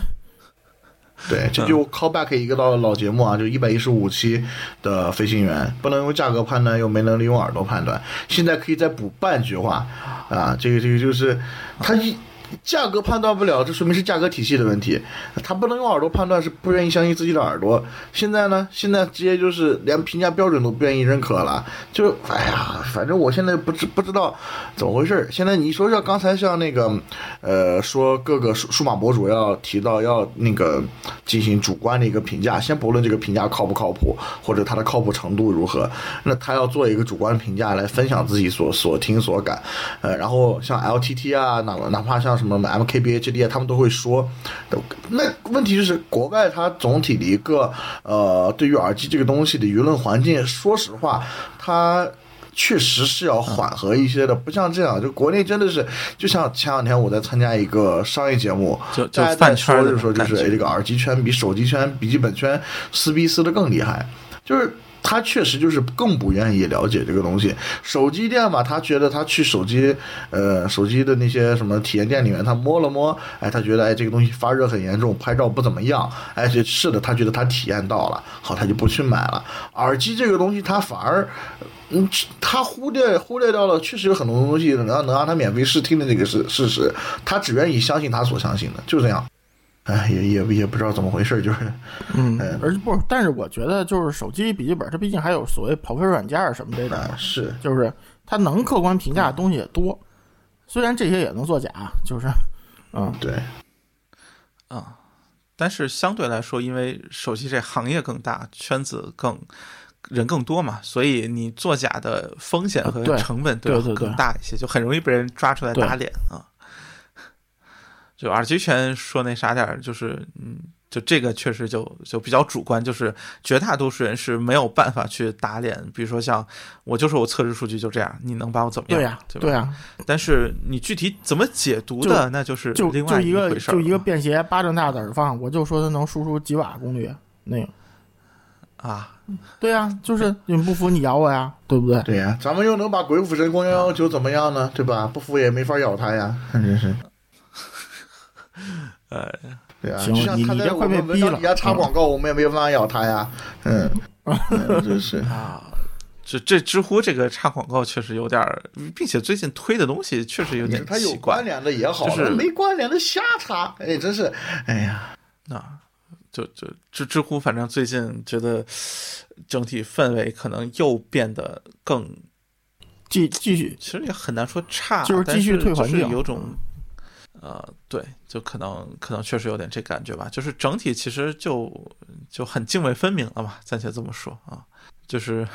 对，这就 call back 一个到老节目啊，就一百一十五期的飞行员，不能用价格判断，又没能力用耳朵判断，现在可以再补半句话啊，这个这个就是他一。价格判断不了，这说明是价格体系的问题。他不能用耳朵判断，是不愿意相信自己的耳朵。现在呢，现在直接就是连评价标准都不愿意认可了。就哎呀，反正我现在不知不知道怎么回事。现在你说像刚才像那个，呃，说各个数数码博主要提到要那个进行主观的一个评价，先不论这个评价靠不靠谱，或者它的靠谱程度如何，那他要做一个主观评价来分享自己所所听所感。呃，然后像 LTT 啊，哪哪怕像什么 MKBHD 啊，他们都会说。那问题就是国外它总体的一个呃，对于耳机这个东西的舆论环境，说实话，它。确实是要缓和一些的，不像这样，就国内真的是，就像前两天我在参加一个商业节目，就在饭圈就说就是这个耳机圈比手机圈、笔记本圈撕逼撕的更厉害，就是。他确实就是更不愿意了解这个东西。手机店嘛，他觉得他去手机，呃，手机的那些什么体验店里面，他摸了摸，哎，他觉得哎这个东西发热很严重，拍照不怎么样，哎，这是的，他觉得他体验到了，好，他就不去买了。耳机这个东西，他反而。嗯，他忽略忽略掉了，确实有很多东西能让能让他免费试听的这个事事实，他只愿意相信他所相信的，就这样。哎，也也也不知道怎么回事，就是，嗯嗯，而不，但是我觉得就是手机、笔记本，它毕竟还有所谓跑分软件什么这种是，就是它能客观评价的东西也多，虽然这些也能作假，就是，嗯，对，嗯，但是相对来说，因为手机这行业更大，圈子更人更多嘛，所以你作假的风险和成本都要更大一些，就很容易被人抓出来打脸啊。就耳机圈说那啥点儿，就是嗯，就这个确实就就比较主观，就是绝大多数人是没有办法去打脸。比如说像我就说我测试数据就这样，你能把我怎么样？对呀、对吧？对呀、但是你具体怎么解读的，那就是就另外就一个回事儿就一个了便携巴掌大的耳放，我就说它能输出几瓦功率，那个，啊。对呀、就是你不服你咬我呀，对不对？对呀、咱们又能把鬼斧神工幺幺九怎么样呢？对吧？不服也没法咬他呀，真是。呃，对啊，行就像他你你这快被在我们文逼了章底下插广告，我们也没办法咬他呀。嗯，嗯真是啊，这这知乎这个插广告确实有点儿，并且最近推的东西确实有点关。联的也好，就是没关联的瞎插，哎，真是，哎呀，啊，就就知知乎，反正最近觉得整体氛围可能又变得更，继继续其实也很难说差，就是继续退环境有种。呃，对，就可能可能确实有点这感觉吧，就是整体其实就就很泾渭分明了嘛，暂且这么说啊，就是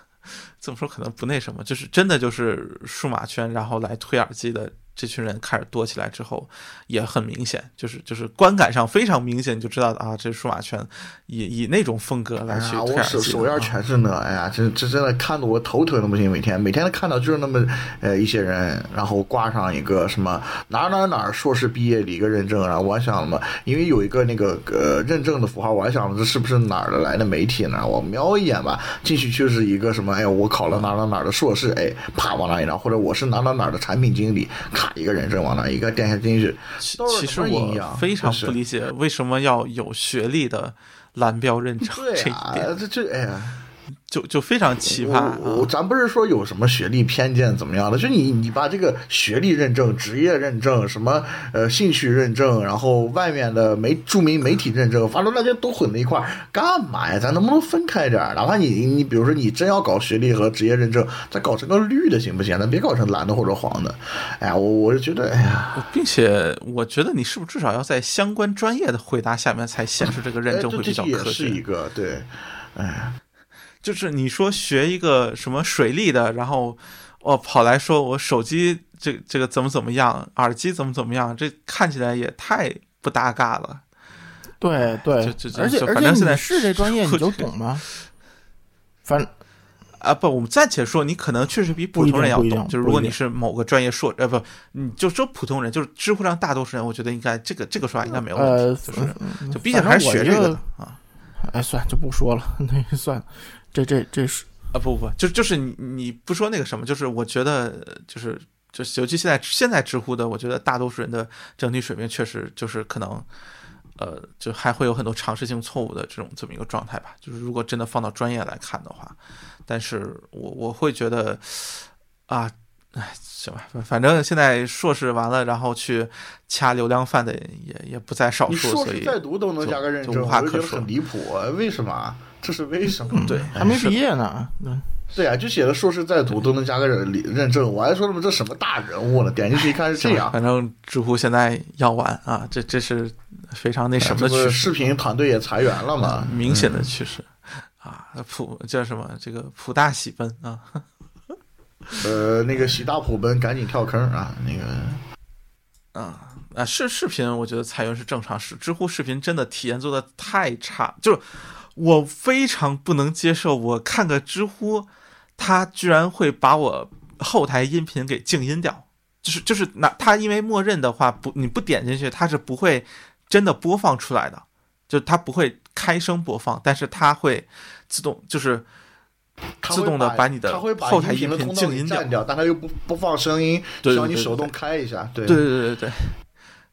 这么说可能不那什么，就是真的就是数码圈，然后来推耳机的这群人开始多起来之后，也很明显，就是就是观感上非常明显，你就知道啊，这数码圈以以那种风格来去推我手手样耳机的啊全是那，哎呀，这这真的看得我头疼的不行，每天每天都看到就是那么呃一些人，然后挂上一个什么哪儿哪儿哪儿硕士毕业的一个认证，然后我还想嘛，因为有一个那个呃认证的符号，我还想这是不是哪儿的来的媒体呢？我瞄一眼吧，进去就是一个什么，哎呀，我考了哪儿哪儿哪儿的硕士，哎，啪往那一张，或者我是哪儿哪儿哪儿的产品经理，咔一个人证往那一个点下进去，其实我非常不理解为什么要有学历的蓝标认证这对啊一点，，这这哎呀。就就非常奇葩咱不是说有什么学历偏见怎么样的，就你你把这个学历认证、职业认证、什么呃兴趣认证，然后外面的媒著名媒体认证，反正大家都混在一块儿，干嘛呀？咱能不能分开点儿？哪怕你你比如说你真要搞学历和职业认证，咱搞成个绿的行不行？咱别搞成蓝的或者黄的。哎呀，我我就觉得，哎呀，并且我觉得你是不是至少要在相关专业的回答下面才显示这个认证会比较这也？是一个对，哎。就是你说学一个什么水利的，然后哦跑来说我手机这这个怎么怎么样，耳机怎么怎么样，这看起来也太不搭嘎了。对对就就，就而且反正现在且你是这专业 你会就懂吗？反啊不，我们暂且说，你可能确实比普通人要懂。就是如果你是某个专业硕，呃不，你就说普通人，就是知乎上大多数人，我觉得应该这个这个说法应该没有问呃题。就是嗯就毕竟还是学这个的啊哎，算就不说了，那算了，这这这是啊不不，就就是你你不说那个什么，就是我觉得就是就尤其现在现在知乎的，我觉得大多数人的整体水平确实就是可能。呃，就还会有很多尝试性错误的这种这么一个状态吧。就是如果真的放到专业来看的话，但是我我会觉得啊，哎，行吧，反反正现在硕士完了，然后去掐流量饭的也也不在少数，所以硕士再读都能加个认证，就无话可说我觉得很离谱啊！为什么？这是为什么？对，还没毕业呢。嗯对啊，就写的硕士在读都能加个认认证，我还说什么这什么大人物了？点进去一看是这样，反正知乎现在要完啊，这这是非常那什么这不是的趋势，视频团队也裁员了嘛？明显的趋势啊，普叫什么？这个普大喜奔啊，呃，那个喜大普奔，赶紧跳坑啊！那个啊啊，视视频，我觉得裁员是正常事。知乎视频真的体验做的太差，就是我非常不能接受，我看个知乎，它居然会把我后台音频给静音掉，就是就是那它因为默认的话不你不点进去，它是不会真的播放出来的，就它不会开声播放，但是它会自动就是。自动的把你的他会把后台音频静音掉但它又不不放声音，对需要你手动开一下。对对对对对对，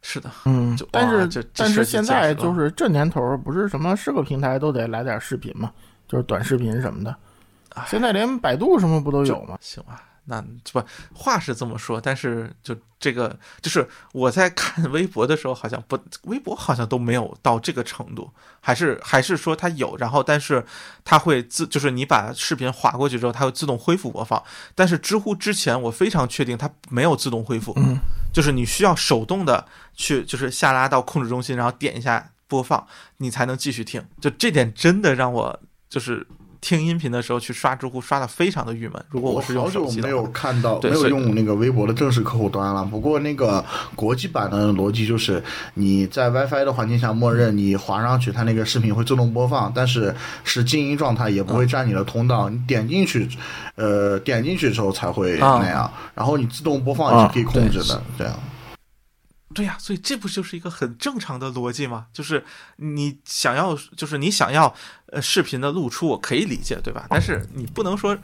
是的，嗯，但是但是现在就是这年头，不是什么是个平台都得来点视频嘛，就是短视频什么的。现在连百度什么不都有吗？行吧，那不话是这么说，但是就这个，就是我在看 微博的时候，好像不，微博好像都没有到这个程度，还是还是说它有，然后但是它会自，就是你把视频划过去之后，它会自动恢复播放。但是知乎之前我非常确定它没有自动恢复，嗯，就是你需要手动的去，就是下拉到控制中心，然后点一下播放，你才能继续听。就这点真的让我就是。听音频的时候去刷知乎，刷的非常的郁闷。如果我是用好久没有看到，没有用那个微博的正式客户端了。不过那个国际版的逻辑就是，你在 WiFi 的环境下，默认你滑上去，它那个视频会自动播放，但是是静音状态，也不会占你的通道。你点进去，呃，点进去之后才会啊那样。然后你自动播放也是可以控制的，这样。对呀、所以这不就是一个很正常的逻辑吗？就是你想要，就是你想要呃视频的露出，我可以理解，对吧？但是你不能说，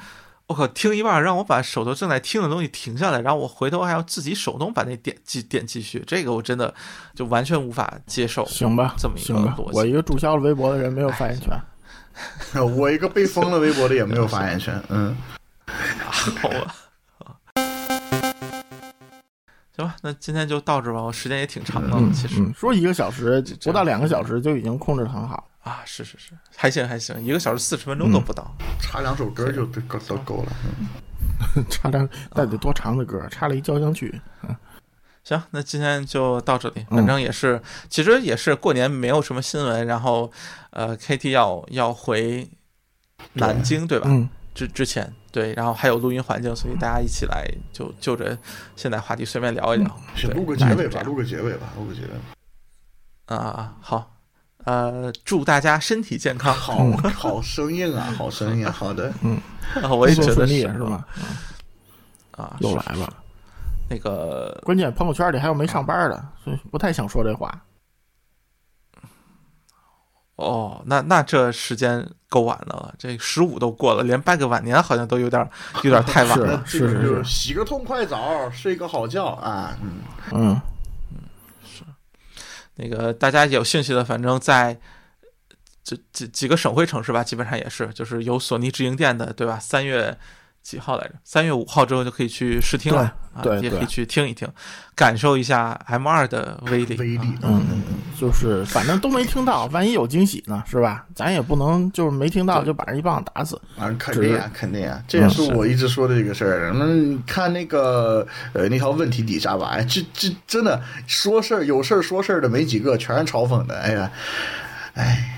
我靠，听一半让我把手头正在听的东西停下来，然后我回头还要自己手动把那点继点继续，这个我真的就完全无法接受。行吧这么，一个逻，辑我一个注销了微博的人没有发言权。我一个被封了微博的也没有发言权。嗯，好吧。行吧，那今天就到这吧。我时间也挺长的了，嗯其实、嗯，说一个小时不到两个小时就已经控制的很好。啊，是是是，还行还行，一个小时四十分钟都不到。插两首歌就都都够了。嗯 差点那得多长的歌，插了一交响曲。行，那今天就到这里。嗯反正也是，其实也是过年没有什么新闻，然后呃，KT 要要回南京对吧？嗯，之之前对，然后还有录音环境，所以大家一起来就就着现在话题随便聊一聊。对先录个结尾吧，录个结尾吧，录个结尾。啊，好，呃，祝大家身体健康。好好生硬啊，好生硬啊。好的，嗯啊，我也觉得是吧？？啊，又来了。那个关键朋友圈里还有没上班的，所以不太想说这话。哦，那那这时间够晚的了，这十五都过了，连拜个晚年好像都有点有点太晚了。这 个是就是洗个痛快澡，睡个好觉啊。嗯，嗯是，那个大家有兴趣的，反正在这几几个省会城市吧，基本上也是，就是有索尼直营店的，对吧？三月几号来着？三月五号之后就可以去试听了，啊，对对也可以去听一听，感受一下 M 二的威力。威力啊，嗯，就是反正都没听到，万一有惊喜呢，是吧？咱也不能就是没听到就把人一棒子打死。啊，肯定啊，肯定啊，这也是我一直说的一个事儿。那你看那个呃那条问题底下吧，哎，这这真的说事儿有事儿说事儿的没几个，全是嘲讽的。哎呀，哎。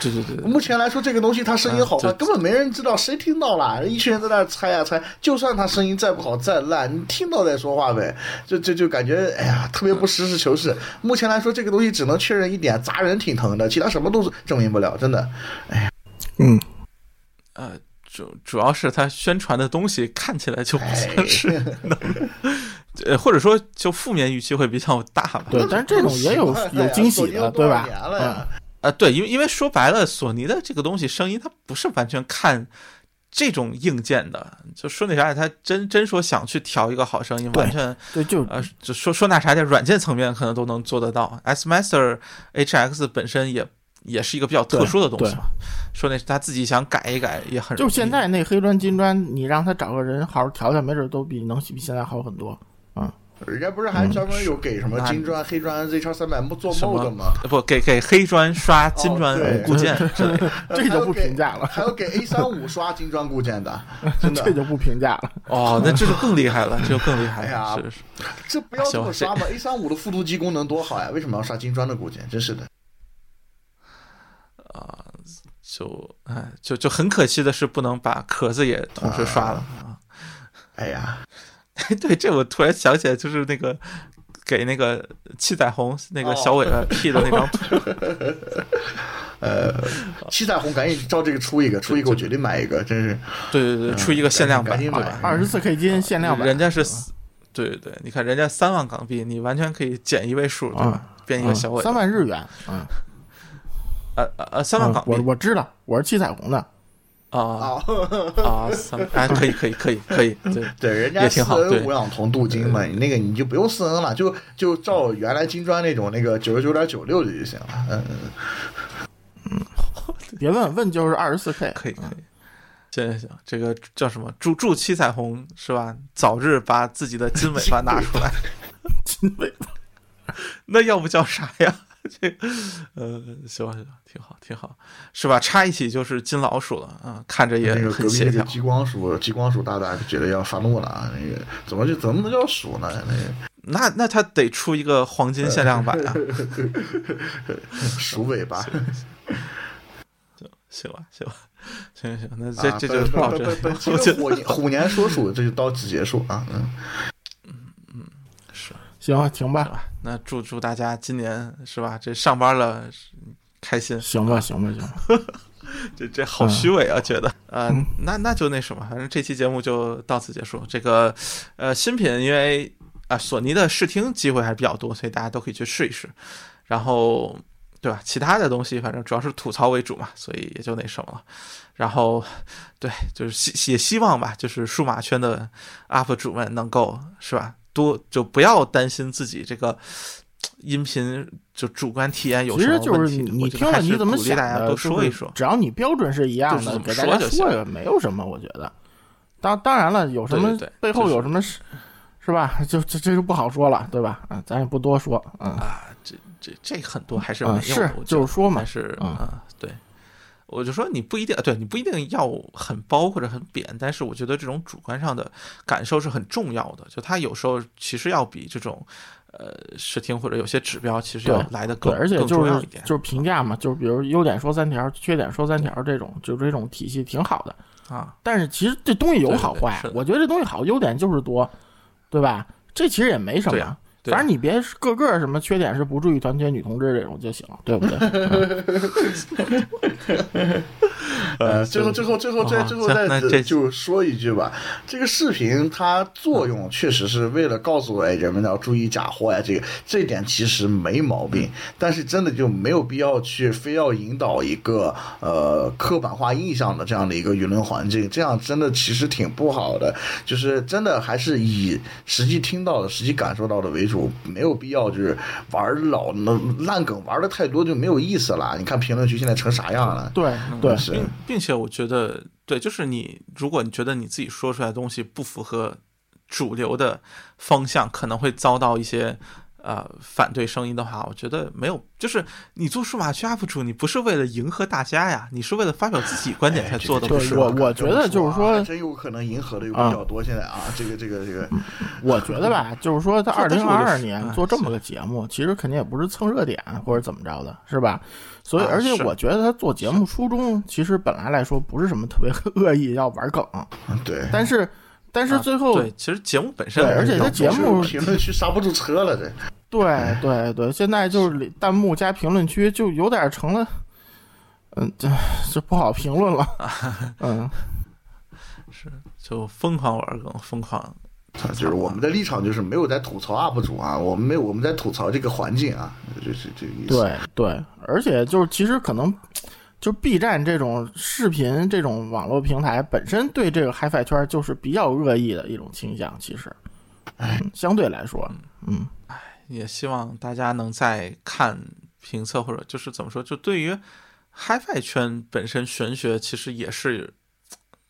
对对对对，目前来说，这个东西它声音好坏、啊根本没人知道，谁听到了？一群人在那猜呀猜，就算他声音再不好再烂，你听到再说话呗。就就就感觉哎呀，特别不实事求是。目前来说，这个东西只能确认一点，砸人挺疼的，其他什么都证明不了，真的。哎呀嗯，呃，主主要是他宣传的东西看起来就不哎像是，呃，或者说就负面预期会比较大吧。对，但是这种也有 有惊喜的，对吧？嗯，啊，对，因为因为说白了，索尼的这个东西声音它不是完全看这种硬件的，就说那啥，他真真说想去调一个好声音，完全对，就呃，就说说那啥，在软件层面可能都能做得到。S Master HX 本身也也是一个比较特殊的东西嘛，说那他自己想改一改也很。就现在那黑砖金砖，你让他找个人好好调调，没准都比能比现在好很多。人家不是还专门有给什么金砖、黑砖 Z 叉三百木做什 mod 吗？呃不给给黑砖刷金砖固件之类的。这就不评价了还有给 A 三五刷金砖固件的，真的这。就不评价了。哦，那这就更厉害了，这就更厉害哎呀了，是是。这不要这么刷嘛！A 三五的复读机功能多好呀，为什么要刷金砖的固件？真是的。啊、就哎，就就很可惜的是，不能把壳子也同时刷了啊。哎呀，对，这我突然想起来，就是那个给那个七彩虹那个小尾巴 P 的那张图，呃，七彩虹赶紧照这个出一个，出一个我绝对买一个，真是。对对对，出一个限量版，赶紧买。二十四 K 金限量版，人家是，对对对，你看人家三万港币，你完全可以减一位数，对吧？变一个小尾巴，三万日元，嗯，呃呃呃，三万港币我我知道，我是七彩虹的，啊啊，啊，三哎，可以可以可以可以，对对，人家四也挺好对 N 无氧铜镀金嘛，你那个你就不用四 N 了，就就照原来金砖那种那个九十九点九六的就行了。嗯嗯，别问问就是二十四 K，可以可以。行行行，这个叫什么？祝祝七彩虹是吧？早日把自己的金尾巴拿出来。金尾巴，那要不叫啥呀？这呃，行吧行吧，挺好挺好，是吧？插一起就是金老鼠了啊，看着也那个隔壁很协调。那个激光鼠，激光鼠大大觉得要发怒了啊！那个怎么就怎么能叫鼠呢？那个那那他得出一个黄金限量版啊！鼠尾巴，行 吧行吧，行行行，那这啊这就本到这我 虎年虎年说鼠，这就到此结束啊！嗯，行行，吧，吧？那祝祝大家今年是吧？这上班了开心，行吧，行吧，行吧，这这好虚伪啊，觉得呃，那那就那什么，反正这期节目就到此结束。这个呃新品，因为啊、索尼的试听机会还是比较多，所以大家都可以去试一试。然后对吧？其他的东西反正主要是吐槽为主嘛，所以也就那什么了。然后对，就是希也希望吧，就是数码圈的 UP 主们能够是吧，多就不要担心自己这个。音频就主观体验有什么其实就是问题你听了你怎么想的，大家都说一说。只要你标准是一样的，给大家说就行说一个，没有什么，我觉得。当当然了，有什么背后有什么是是吧？就这这就不好说了，对吧？啊，咱也不多说，嗯。啊，这这这很多还是没用的，我觉得就是说嘛还是嗯啊，对，我就说你不一定，对你不一定要很包或者很扁，但是我觉得这种主观上的感受是很重要的，就它有时候其实要比这种呃视听或者有些指标其实要来的更而且就是重要一点。就是评价嘛，就是比如优点说三条，缺点说三条这种，就这种体系挺好的。啊，但是其实这东西有好坏，我觉得这东西好，优点就是多，对吧？这其实也没什么反正你别个个什么缺点是不注意团结女同志这种就行，对不对？嗯 呃，最后最后最后再哦最后再就说一句吧，这个视频它作用确实是为了告诉哎人们要注意假货呀，这个这点其实没毛病，但是真的就没有必要去非要引导一个呃刻板化印象的这样的一个舆论环境，这样真的其实挺不好的，就是真的还是以实际听到的、实际感受到的为主，没有必要就是玩老那烂梗玩的太多就没有意思了。你看评论区现在成啥样了？对对，是并并且我觉得，对，就是你，如果你觉得你自己说出来的东西不符合主流的方向，可能会遭到一些呃反对声音的话，我觉得没有，就是你做数码区 UP 主，你不是为了迎合大家呀，你是为了发表自己观点才做的，不是吗？我我觉得就是说真有可能迎合的有比较多。现在啊，这个这个这个，我觉得吧，就是说在二零二二年做这么个节目，其实肯定也不是蹭热点或者怎么着的，是吧？所以，啊而且我觉得他做节目初衷其实本来来说不是什么特别恶意要玩梗，对。但是但是最后对，其实节目本身对而且这节目评论区刹不住车了，这 对对对，现在就是弹幕加评论区就有点成了，嗯，这这不好评论了，嗯，是就疯狂玩梗，疯狂啊就是我们的立场就是没有在吐槽 UP 主啊，我们没有我们在吐槽这个环境啊，就是这个意思。对对，而且就是其实可能。就 B 站这种视频这种网络平台本身对这个 HiFi 圈就是比较恶意的一种倾向，其实，嗯，相对来说，嗯，哎也希望大家能在看评测或者就是怎么说，就对于 HiFi 圈本身玄学其实也是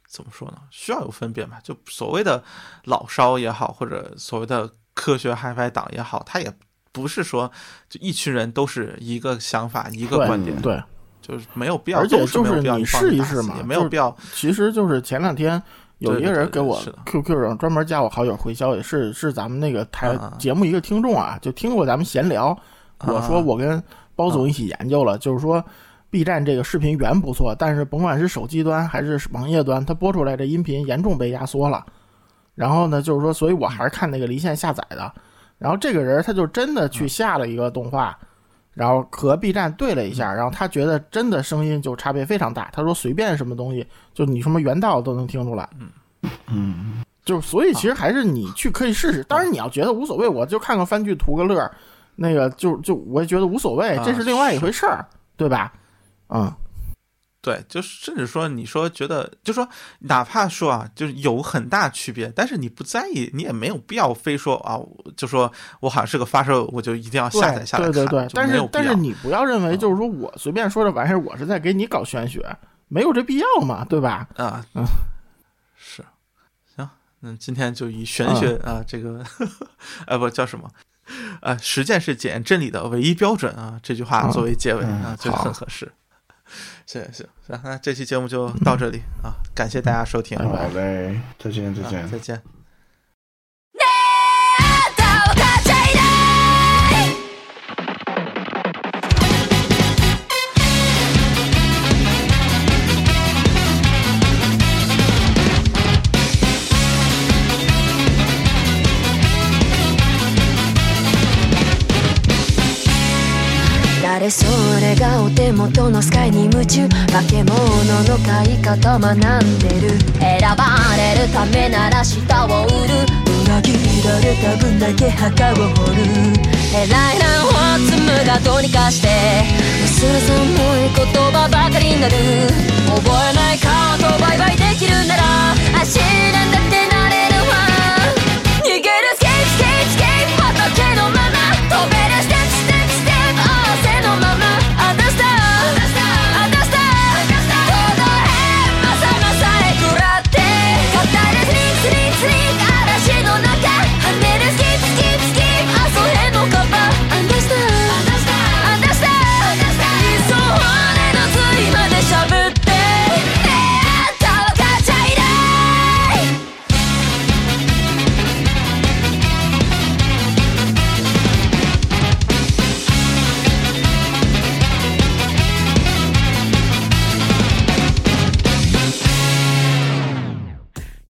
怎么说呢？需要有分辨吧。就所谓的老烧也好，或者所谓的科学 HiFi 党也好，它也不是说就一群人都是一个想法、一个观点，对，就是没有必要，而且就是你试一试嘛也没有就是必要。其实就是前两天有一个人给我 QQ 上专门加我好友回消息，是是咱们那个台节目一个听众啊，就听过咱们闲聊，我说啊我跟包总一起研究了，就是说 B 站这个视频源不错，但是甭管是手机端还是网页端，它播出来的音频严重被压缩了。然后呢，就是说，所以我还是看那个离线下载的。然后这个人他就真的去下了一个动画，然后和 B 站对了一下，然后他觉得真的声音就差别非常大。他说随便什么东西，就你什么原道都能听出来。嗯，就所以其实还是你去可以试试。当然你要觉得无所谓，我就看看番剧图个乐儿，那个就就我也觉得无所谓，这是另外一回事儿，对吧？嗯，对，就是甚至说，你说觉得，就说哪怕说啊，就是有很大区别，但是你不在意，你也没有必要非说啊，就说我好像是个发烧友，我就一定要下载下来，对对对，但是但是你不要认为就是说我随便说这玩意儿，我是在给你搞玄学，没有这必要嘛，对吧？啊，嗯。是，行，那，今天就以玄学嗯。啊，这个，呃，不叫什么，呃，实践是检验真理的唯一标准啊，这句话嗯作为结尾嗯啊，就好。很合适。行行行，那这期节目就到这里啊，感谢大家收听，好嘞，再见再啊见。再见。誰それがお手元のスカイに夢中。化け物の買い方学んでる。選ばれるためなら舌を売る。裏切られた分だけ墓を掘る。偉いなホツムがどうにかして。薄ら寒い言葉ばかりになる。覚えない顔とバイバイできるなら。足なんだって